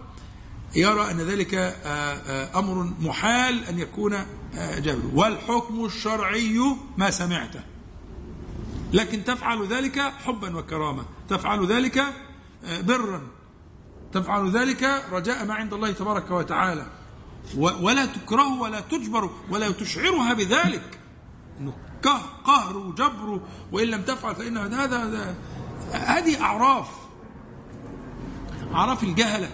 يرى أن ذلك آه، آه، أمر محال أن يكون آه، جابر. والحكم الشرعي ما سمعته. لكن تفعل ذلك حبا وكرامة تفعل ذلك برا. تفعل ذلك رجاء ما عند الله تبارك وتعالى. ولا تكره ولا تجبر ولا تشعرها بذلك. إنه قهر وجبر وإن لم تفعل فإن هذا هذه أعراف. أعراف الجهلة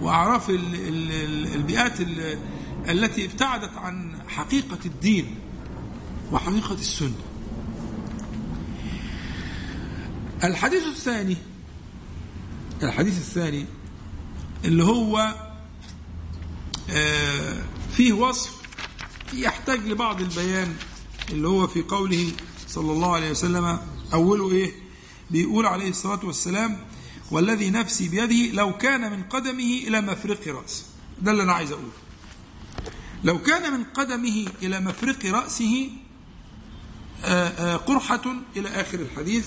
وأعراف ال- ال- ال- البيئات ال- التي ابتعدت عن حقيقة الدين وحقيقة السنة. الحديث الثاني الحديث الثاني اللي هو فيه وصف يحتاج لبعض البيان اللي هو في قوله صلى الله عليه وسلم. أوله إيه؟ بيقول عليه الصلاة والسلام والذي نفسي بيده لو كان من قدمه إلى مفرق رأسه. ده اللي أنا عايز أقوله. لو كان من قدمه إلى مفرق رأسه آه، آه، قرحة إلى آخر الحديث.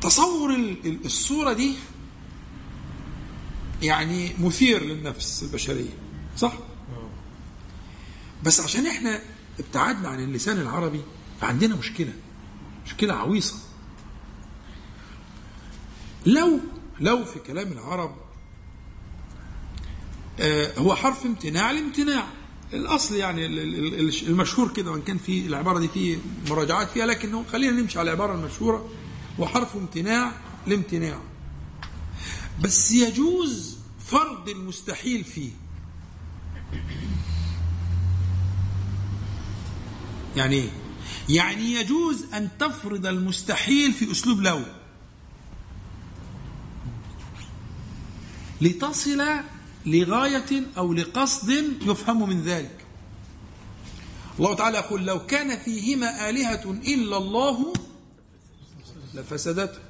تصور ال- ال- الصورة دي يعني مثير للنفس البشرية صح؟ بس عشان إحنا ابتعدنا عن اللسان العربي فعندنا مشكلة مشكلة عويصة. لو لو في كلام العرب آه هو حرف امتناع لامتناع. الأصل يعني ال- ال- ال- المشهور كده وإن كان في العبارة دي في مراجعات فيها لكن خلينا نمشي على العبارة المشهورة. وحرف امتناع لامتناع. بس يجوز فرض المستحيل فيه. يعني إيه؟ يعني يجوز أن تفرض المستحيل في أسلوب لو. لتصل لغاية أو لقصد يفهم من ذلك. الله تعالى يقول لو كان فيهما آلهة إلا الله لفسدتا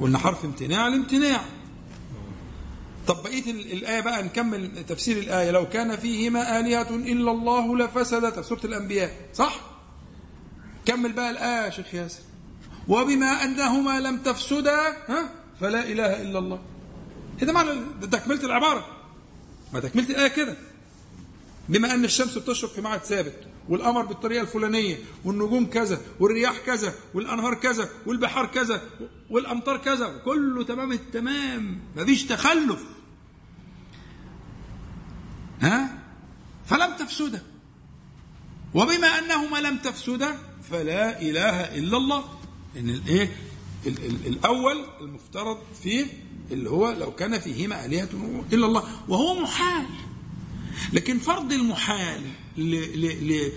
قلنا حرف امتناع الامتناع. طب بقيه ال- الآية بقى نكمل تفسير الآية. لو كان فيهما آلهة إلا الله لفسدتا سورة الأنبياء صح؟ كمل بقى الآية يا شيخ ياسر. وبما أنهما لم تفسدا ها؟ فلا إله إلا الله. هذا معنى ده تكملة العبارة؟ ما تكملة الآية كده. بما أن الشمس بتشرق في ميعاد ثابت. والقمر بالطريقة الفلانية والنجوم كذا والرياح كذا والأنهار كذا والبحار كذا والأمطار كذا كله تمام التمام مفيش تخلف. ها؟ فلم تفسده وبما أنهما لم تفسدا فلا إله إلا الله. إن الايه ال- ال- الأول المفترض فيه اللي هو لو كان فيهما آلهة إلا الله وهو محال. لكن فرض المحال ل ل ل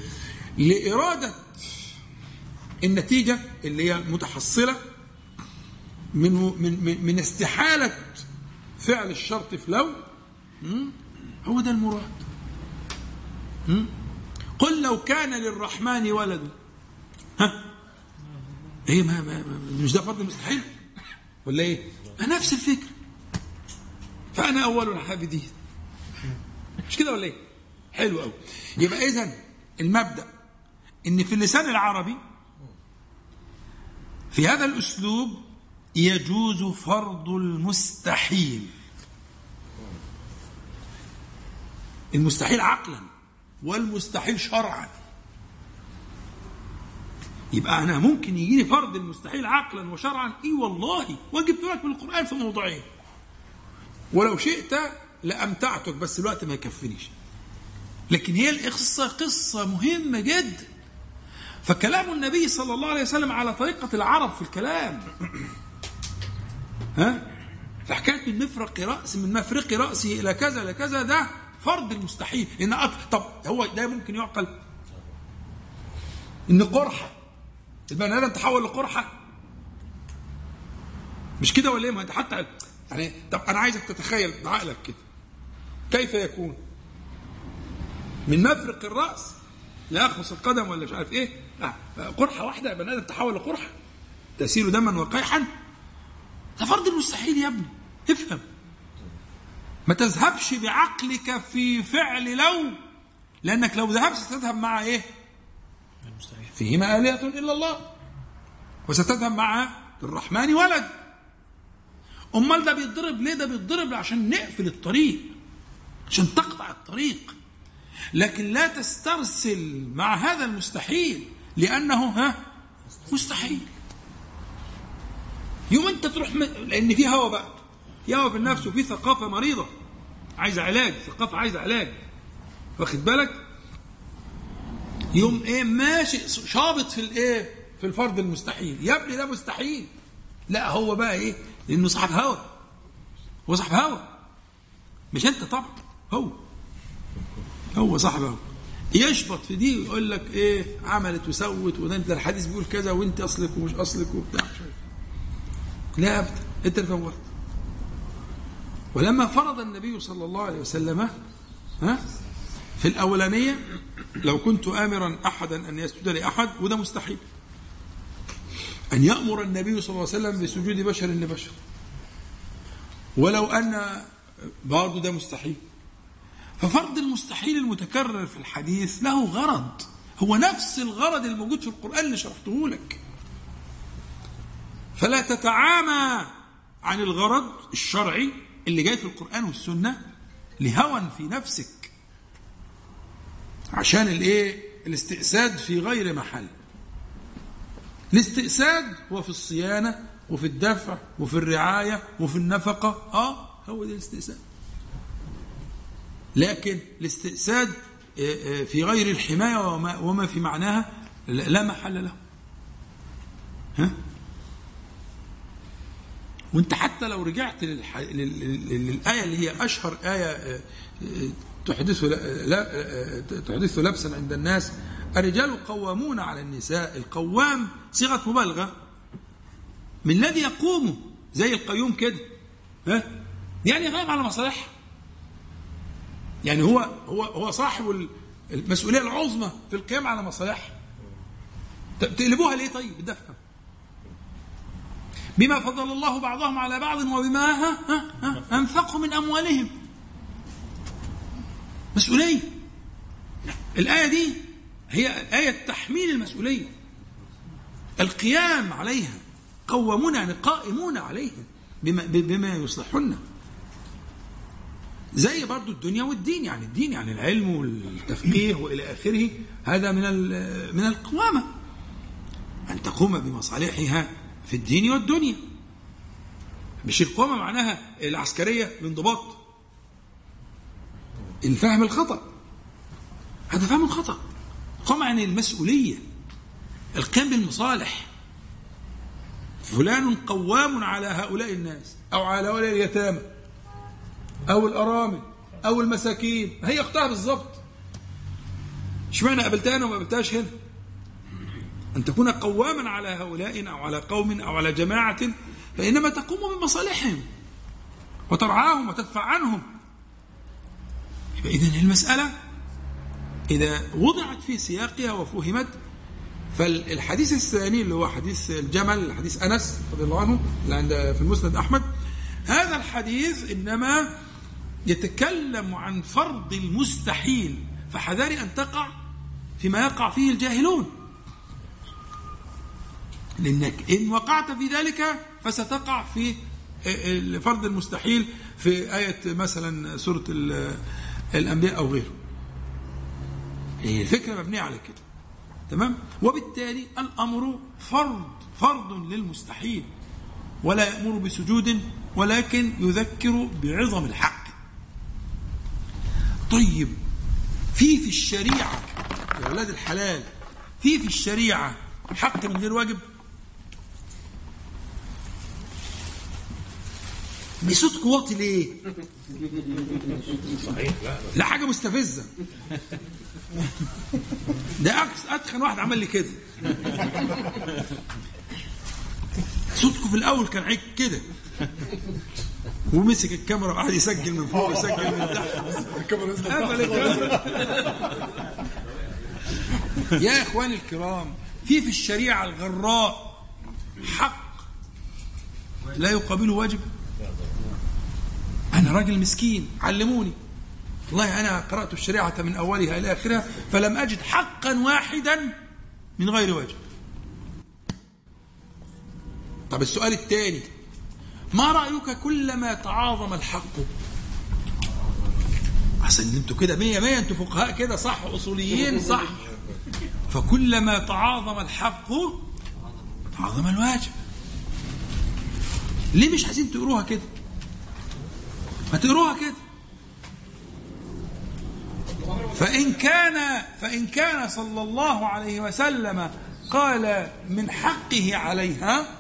لإرادة النتيجة اللي هي المتحصلة من من من- استحالة فعل الشرط في لو? هو ده المراد? قل لو كان للرحمن ولد. ها؟ إيه ما, ما, مش ده فرض مستحيل؟ ولا إيه؟ نفس الفكرة فأنا أول العابدين. مش كده ولا إيه؟ حلو قوي. يبقى اذا المبدأ إن في اللسان العربي في هذا الأسلوب يجوز فرض المستحيل. المستحيل عقلا والمستحيل شرعا. يبقى أنا ممكن يجيني فرض المستحيل عقلا وشرعا؟ إي والله. وجبت لك من القرآن في موضوعين. ولو شئت لأمتعتك بس الوقت ما يكفينيش لكن هي القصة قصة مهمة جدا فكلام النبي صلى الله عليه وسلم على طريقة العرب في الكلام. ها؟ فحكاية من مفرق راس من مفرق رأسه إلى كذا إلى كذا ده فرض المستحيل أط... طب هو ده ممكن يعقل؟ إن قرحة. البني آدم تحول لقرحة؟ مش كده ولا إيه؟ ما أنت حتى يعني طب أنا عايزك تتخيل بعقلك كده. كيف يكون؟ من مفرق الرأس. لاخمص القدم ولا مش عارف إيه. آه. قرحة واحدة بني آدم تحول لقرحة. تسيل دما وقيحا. ده فرض المستحيل يا ابني. افهم. ما تذهبش بعقلك في فعل لو لأنك لو ذهبت ستذهب مع إيه؟ فيهما آلهة إلا الله. وستذهب مع الرحمن ولد. أمال ده بيتضرب ليه؟ ده بيتضرب عشان نقفل الطريق عشان تقطع الطريق. لكن لا تسترسل مع هذا المستحيل لأنه ها مستحيل. يوم أنت تروح م... لأن في هوا بقى. في هوا في النفس وفي ثقافة مريضة. عايزة علاج ثقافة عايزة علاج. واخد بالك؟ يوم إيه ماشي شابط في الإيه في الفرض المستحيل. يا ابني ده مستحيل. لا هو بقى إيه؟ لأنه صاحب هوا. هو صاحب هوا. مش أنت طبعا هو. هو صاحب هوا يشبط في دي ويقول لك إيه عملت وسوت وده أنت الحديث بيقول كذا وإنت أصلك ومش أصلك وبتاع. مش عارف لا ابدا أنت اللي فورت ولما فرض النبي صلى الله عليه وسلم ها في الأولانية لو كنت امرا احدا أن يسجد لأحد وده مستحيل. أن يأمر النبي صلى الله عليه وسلم بسجود بشر لبشر. ولو أن برضه ده مستحيل. ففرض المستحيل المتكرر في الحديث له غرض. هو نفس الغرض الموجود في القرآن اللي شرحته لك. فلا تتعامى عن الغرض الشرعي اللي جاي في القرآن والسنة لهوى في نفسك. عشان الايه؟ الاستئساد في غير محل. الاستئساد هو في الصيانة وفي الدفع وفي الرعاية وفي النفقة. آه هو ده الاستئساد. لكن الاستئساد في غير الحماية وما, في معناها لا محل له. ها؟ وانت حتى لو رجعت. للآية اللي هي أشهر آية تحدث لا... تحدث لبسا عند الناس الرجال قوامون على النساء القوام صيغة مبالغة. من الذي يقوم؟ زي القيوم كده. ها؟ يعني غايب على مصالحها. يعني هو هو هو صاحب المسؤولية العظمى في القيام على مصالحها تقلبوها ليه طيب؟ بدفع بما فضل الله بعضهم على بعض وبما ها ها ها أنفقوا من أموالهم. مسؤولية. الآية دي هي آية تحميل المسؤولية. القيام عليها قومون يعني قائمون عليهم بما, بما يصلحن. زي برضو الدنيا والدين يعني الدين يعني العلم والتفقيه وإلى آخره هذا من من القوامة. أن تقوم بمصالحها في الدين والدنيا. مش القوامة معناها العسكرية الانضباط الفهم الخطأ. هذا فهم خطا القوامه يعني المسؤولية. القيام بالمصالح. فلان قوام على هؤلاء الناس أو على هؤلاء اليتامى. أو الأرامل أو المساكين. هي أختها بالظبط اشمعنى قابلتها أنا وما قابلتهاش هنا؟ أن تكون قواما على هؤلاء أو على قوم أو على جماعة فإنما تقوم بمصالحهم وترعاهم وتدفع عنهم. يبقى اذا المسألة إذا وضعت في سياقها وفهمت فالحديث الثاني اللي هو حديث الجمل حديث أنس رضي الله عنه اللي عند في المسند أحمد هذا الحديث إنما يتكلم عن فرض المستحيل فحذاري أن تقع فيما يقع فيه الجاهلون. لأنك إن وقعت في ذلك فستقع في فرض المستحيل في آية مثلا سورة ال- الأنبياء أو غيره. هي الفكرة مبنية على كده. تمام؟ وبالتالي الأمر فرض فرض للمستحيل. ولا يأمر بسجود ولكن يذكر بعظم الحق. طيب. في في الشريعة يا أولاد الحلال في في الشريعة حق من غير واجب؟ بصوت واطي ليه؟ صحيح لا لا. حاجة مستفزة. ده أتخن واحد عمل لي كده. صوتكم في الأول كان عيك كده. ومسك الكاميرا وقعد يسجل من فوق ويسجل من تحت. الكاميرا. يا إخواني الكرام في في الشريعة الغراء حق لا يقابله واجب؟ أنا راجل مسكين علموني. والله أنا قرأت الشريعة من أولها إلى آخرها فلم أجد حقا واحدا من غير واجب. طب السؤال الثاني ما رأيك كلما تعاظم الحق؟ عشان أنتوا كده مية مية أنتوا فقهاء كده صح؟ أصوليين صح؟ فكلما تعاظم الحق تعاظم الواجب. ليه مش عايزين تقروها كده؟ ما تقروها كده. فإن كان فإن كان صلى الله عليه وسلم قال من حقه عليها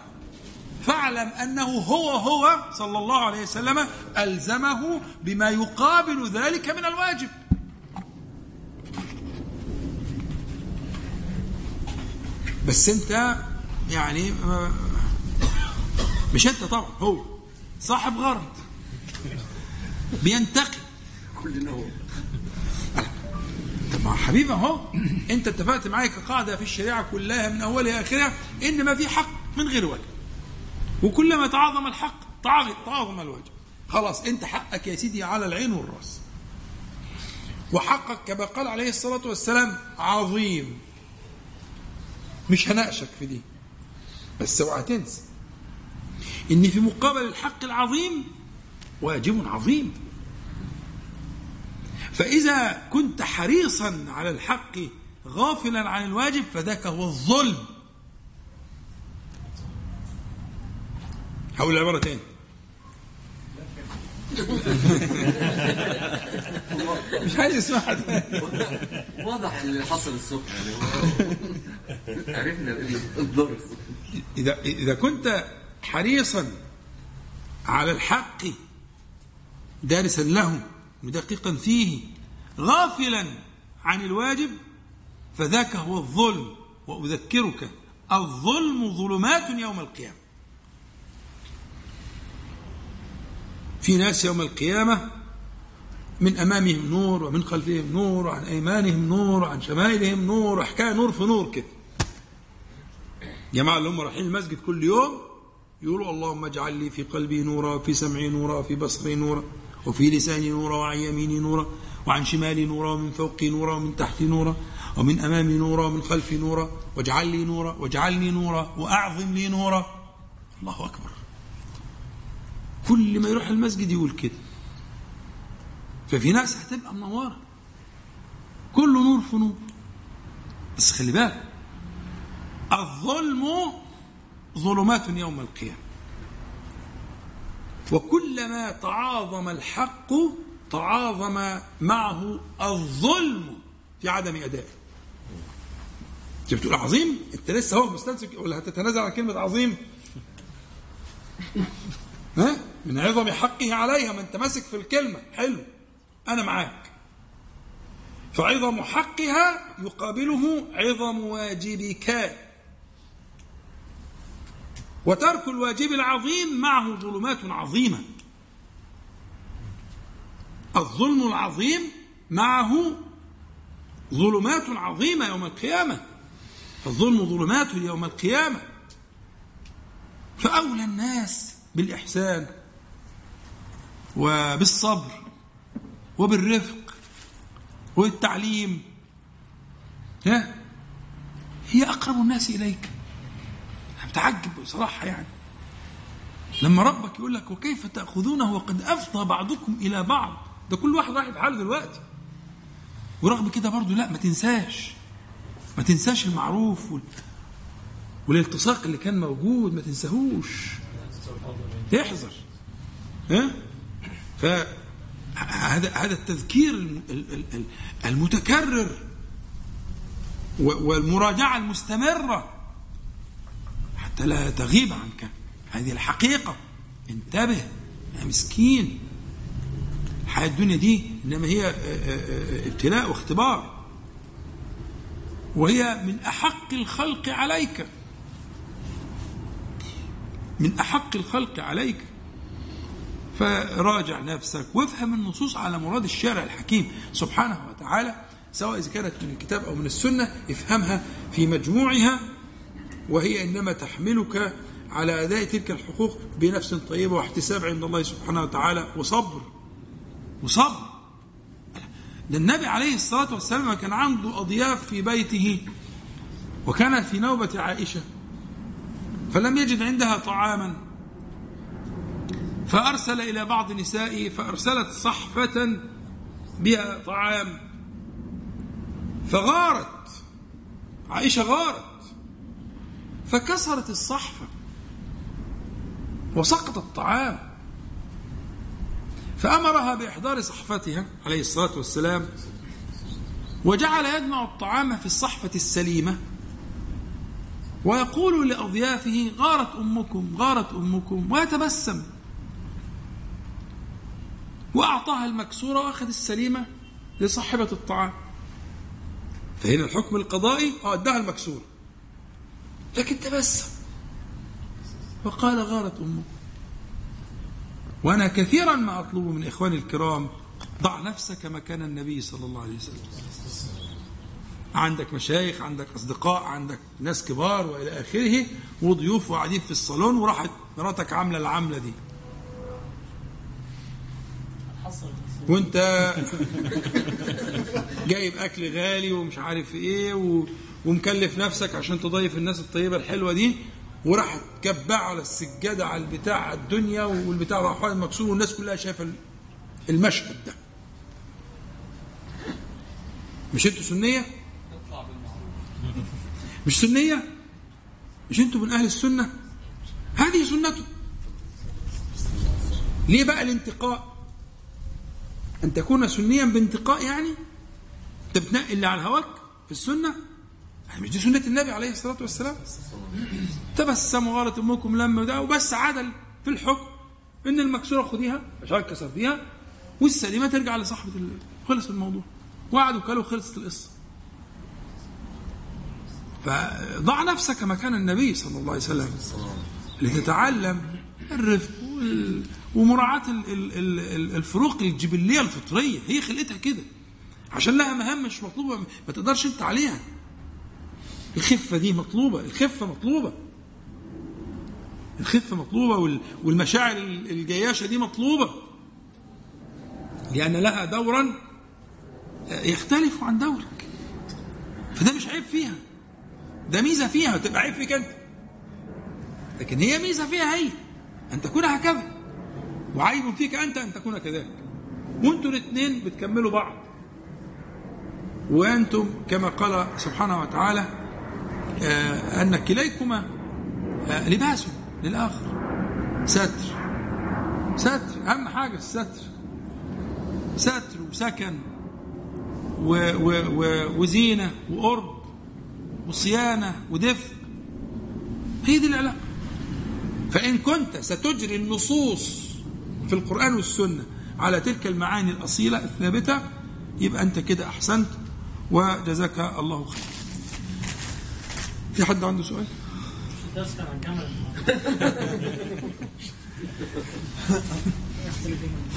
فاعلم أنه هو هو صلى الله عليه وسلم ألزمه بما يقابل ذلك من الواجب. بس أنت يعني مش أنت طبعا هو صاحب غرض. بينتقي كلنا هو طب ما حبيبي أهو أنت اتفقت معايا كقاعدة في الشريعة كلها من أولها اخرها إن ما في حق من غير وجه وكلما تعاظم الحق تعاظم الوجه. خلاص انت حقك يا سيدي على العين والرأس. وحقك كما قال عليه الصلاة والسلام عظيم. مش هناقشك في دي بس اوعى تنسى إن في مقابل الحق العظيم واجب عظيم. فإذا كنت حريصا على الحق غافلا عن الواجب فذاك هو الظلم. هقول العبارة تاني. مش عايز اسمعها تاني واضح اللي حصل الصبح يعني. عرفنا الضر إذا إذا كنت حريصا على الحق دارسا له مدققا فيه غافلا عن الواجب فذاك هو الظلم وأذكرك الظلم ظلمات يوم القيامة. في ناس يوم القيامة من أمامهم نور ومن خلفهم نور وعن أيمانهم نور وعن شمائلهم نور وحكاية نور في نور كده. جماعة اللي هم رايحين المسجد كل يوم يقولوا اللهم اجعل لي في قلبي نورا وفي سمعي نورا وفي بصري نورا وفي لساني نورا وعن يميني نورا وعن شمالي نورا ومن فوقي نورا ومن تحتي نورا ومن أمامي نورا ومن خلفي نورا واجعل لي نورا واجعلني نورا وأعظم لي نورا. الله أكبر. كل ما يروح المسجد يقول كده. ففي ناس هتبقى منورة. كل نور في نور. بس خلي بالك الظلم ظلمات يوم القيامة. وكلما تعاظم الحق تعاظم معه الظلم في عدم أدائه. شفت تقول عظيم أنت لسه هو مستمسك ولا هتتنازل عن كلمة عظيم؟ ها؟ من عظم حقه عليها ما انت ماسك في الكلمة. حلو. أنا معاك. فعظم حقها يقابله عظم واجبك. وترك الواجب العظيم معه ظلمات عظيمة. الظلم العظيم معه ظلمات عظيمة يوم القيامة. الظلم ظلمات يوم القيامة. فأولى الناس بالإحسان. وبالصبر وبالرفق والتعليم. ها؟ هي أقرب الناس إليك. أنا متعجب بصراحة يعني. لما ربك يقول لك وكيف تأخذونه وقد أفضى بعضكم إلى بعض. ده كل واحد رايح في حاله دلوقتي. ورغم كده برضه لا ما تنساش. ما تنساش المعروف وال... والالتصاق اللي كان موجود ما تنساهوش. احذر. ها؟ فهذا هذا التذكير الم- ال- ال- ال- المتكرر والمراجعة المستمرة. حتى لا تغيب عنك. هذه الحقيقة. انتبه يا مسكين. الحياة الدنيا دي إنما هي آه، آه، آه، ابتلاء واختبار. وهي من أحق الخلق عليك. من أحق الخلق عليك. فراجع نفسك وافهم النصوص على مراد الشارع الحكيم سبحانه وتعالى سواء إذا كانت من الكتاب أو من السنة افهمها في مجموعها وهي إنما تحملك على أداء تلك الحقوق بنفس طيبة واحتساب عند الله سبحانه وتعالى وصبر وصبر. ده النبي عليه الصلاة والسلام كان عنده أضياف في بيته وكان في نوبة عائشة فلم يجد عندها طعاما. فأرسل إلى بعض نسائه فأرسلت صحفة بها طعام. فغارت. عائشة غارت. فكسرت الصحفة وسقط الطعام. فأمرها بإحضار صحفتها عليه الصلاة والسلام وجعل يجمع الطعام في الصحفة السليمة. ويقول لأضيافه غارت أمكم غارت أمكم ويتبسم. وأعطاها المكسورة وأخذ السليمة لصاحبة الطعام. فهنا الحكم القضائي آه المكسورة. لكن تبسم. وقال غارت أمكم وأنا كثيرا ما أطلب من إخواني الكرام ضع نفسك مكان النبي صلى الله عليه وسلم. عندك مشايخ عندك أصدقاء عندك ناس كبار وإلى آخره وضيوف وقاعدين في الصالون وراحت مراتك عاملة العملة دي. وانت جايب أكل غالي ومش عارف إيه و... ومكلف نفسك عشان تضيف الناس الطيبة الحلوة دي وراح تكبع على السجادة على البتاع على الدنيا والبتاع راح مكسور والناس كلها شايفة المشهد ده. مش أنتوا سنية؟ مش سنية؟ مش أنتوا من أهل السنة؟ هذه سنته. ليه بقى الانتقاء؟ أن تكون سنيا بانتقاء يعني؟ أنت بتنقي اللي على هواك في السنة؟ يعني مش دي سنة النبي عليه الصلاة والسلام؟ تبسم وغارت أمكم لما ده وبس عدل في الحكم. إن المكسورة خديها عشان كسرتيها والسليمة ترجع لصاحبة. خلص الموضوع. وقعدوا كلوا خلصت القصة. فضع نفسك مكان النبي صلى الله عليه وسلم لتتعلم الرفق ال- الفروق الجبلية الفطرية. هي خلقتها كده. عشان لها مهام مش مطلوبة ما تقدرش انت عليها. الخفة دي مطلوبة الخفة مطلوبة. الخفة مطلوبة وال- والمشاعر ال- الجياشة دي مطلوبة. لأن لها دورا يختلف عن دورك. فده مش عيب فيها. ده ميزة فيها تبقى عيب فيك أنت. لكن هي ميزة فيها هي أن تكون هكذا. وعيب فيك أنت أن تكون كذلك. وأنتوا الاثنين بتكملوا بعض. وأنتم كما قال سبحانه وتعالى آه، أن كليكما آه، لباس للآخر. ستر. ستر أهم حاجة الستر. ستر وسكن و و و وزينة وقرب وصيانة ودفء. هي دي العلاقة. فإن كنت ستجري النصوص في القرآن والسنة على تلك المعاني الأصيلة الثابتة يبقى أنت كده أحسنت وجزاك الله خير. في حد عنده سؤال؟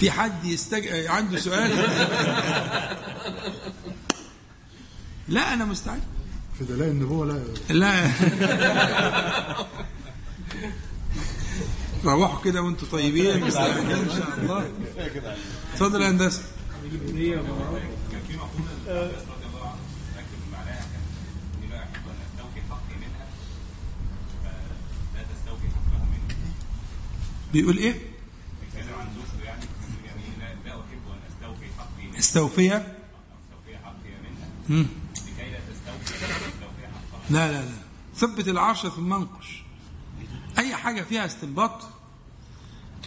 في حد يستج... عنده سؤال؟ لا أنا مستعد. في دلائل النبوة لا. لا. روحوا كده وانتوا طيبين. مستعدين إن شاء الله. اتفضل يا هندسة. بيقول إيه؟ استوفية مم. لا لا لا. ثبت العرش في المنقش اي حاجة فيها استنباط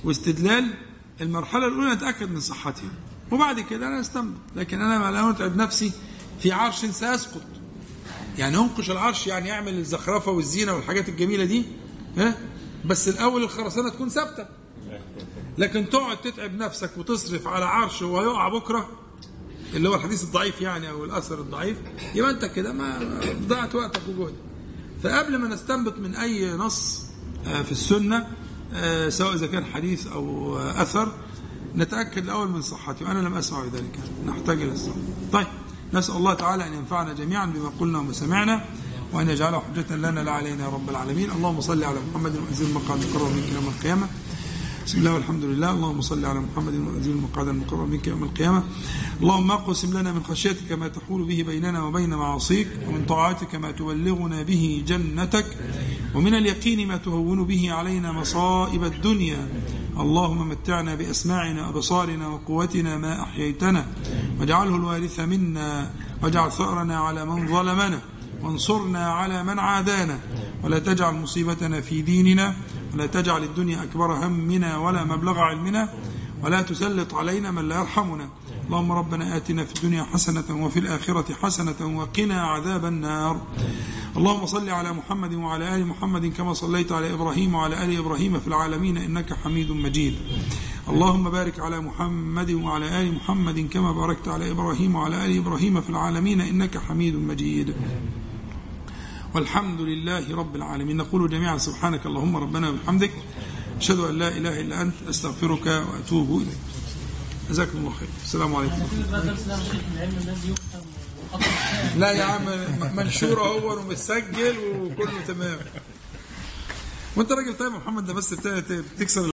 واستدلال المرحلة الأولى نتاكد من صحتها وبعد كده أنا أستنبط. لكن ما لا أتعب نفسي في عرش سيسقط يعني أنقش العرش يعني يعمل الزخرفة والزينة والحاجات الجميلة دي ها؟ بس الأول الخرسانة تكون ثابتة. لكن تقعد تتعب نفسك وتصرف على عرش وهيقع بكرة اللي هو الحديث الضعيف يعني أو الأثر الضعيف يبقى أنت كده ما ضيعت وقتك وجهدك. فقبل ما نستنبط من أي نص في السنة آه، سواء إذا كان حديث أو آه، أثر نتأكد الأول من صحته. وأنا لم أسمع ذلك نحتاج إلى الصبر طيب نسأل الله تعالى أن ينفعنا جميعا بما قلنا وما سمعنا وأن يجعله حجة لنا لا علينا يا رب العالمين. اللهم صل على محمد وانزل المقام القرب منك يوم القيامة. بسم الله والحمد لله. اللهم صل على محمد وانزل المقعد المقرب منك يوم القيامة. اللهم اقسم لنا من خشيتك ما تحول به بيننا وبين معاصيك ومن طاعتك ما تبلغنا به جنتك ومن اليقين ما تهون به علينا مصائب الدنيا. اللهم متعنا بأسماعنا وابصارنا وقوتنا ما أحييتنا. واجعله الوارث منا. واجعل ثأرنا على من ظلمنا. وانصرنا على من عادانا. ولا تجعل مصيبتنا في ديننا. ولا تجعل الدنيا أكبر همنا ولا مبلغ علمنا ولا تسلط علينا من لا يرحمنا. اللهم ربنا آتنا في الدنيا حسنة وفي الآخرة حسنة وقنا عذاب النار. اللهم صل على محمد وعلى آل محمد كما صليت على إبراهيم وعلى آل إبراهيم في العالمين إنك حميد مجيد. اللهم بارك على محمد وعلى آل محمد كما باركت على إبراهيم وعلى آل إبراهيم في العالمين إنك حميد مجيد. والحمد لله رب العالمين. نقول جميعا سبحانك اللهم ربنا وبحمدك أشهد أن لا إله إلا أنت أستغفرك وأتوب إليك. جزاكم الله خير. السلام عليكم. لا يا عم منشور اهو ومسجل وكله تمام. وانت راجل طيب يا محمد ده بس بت- بتكسر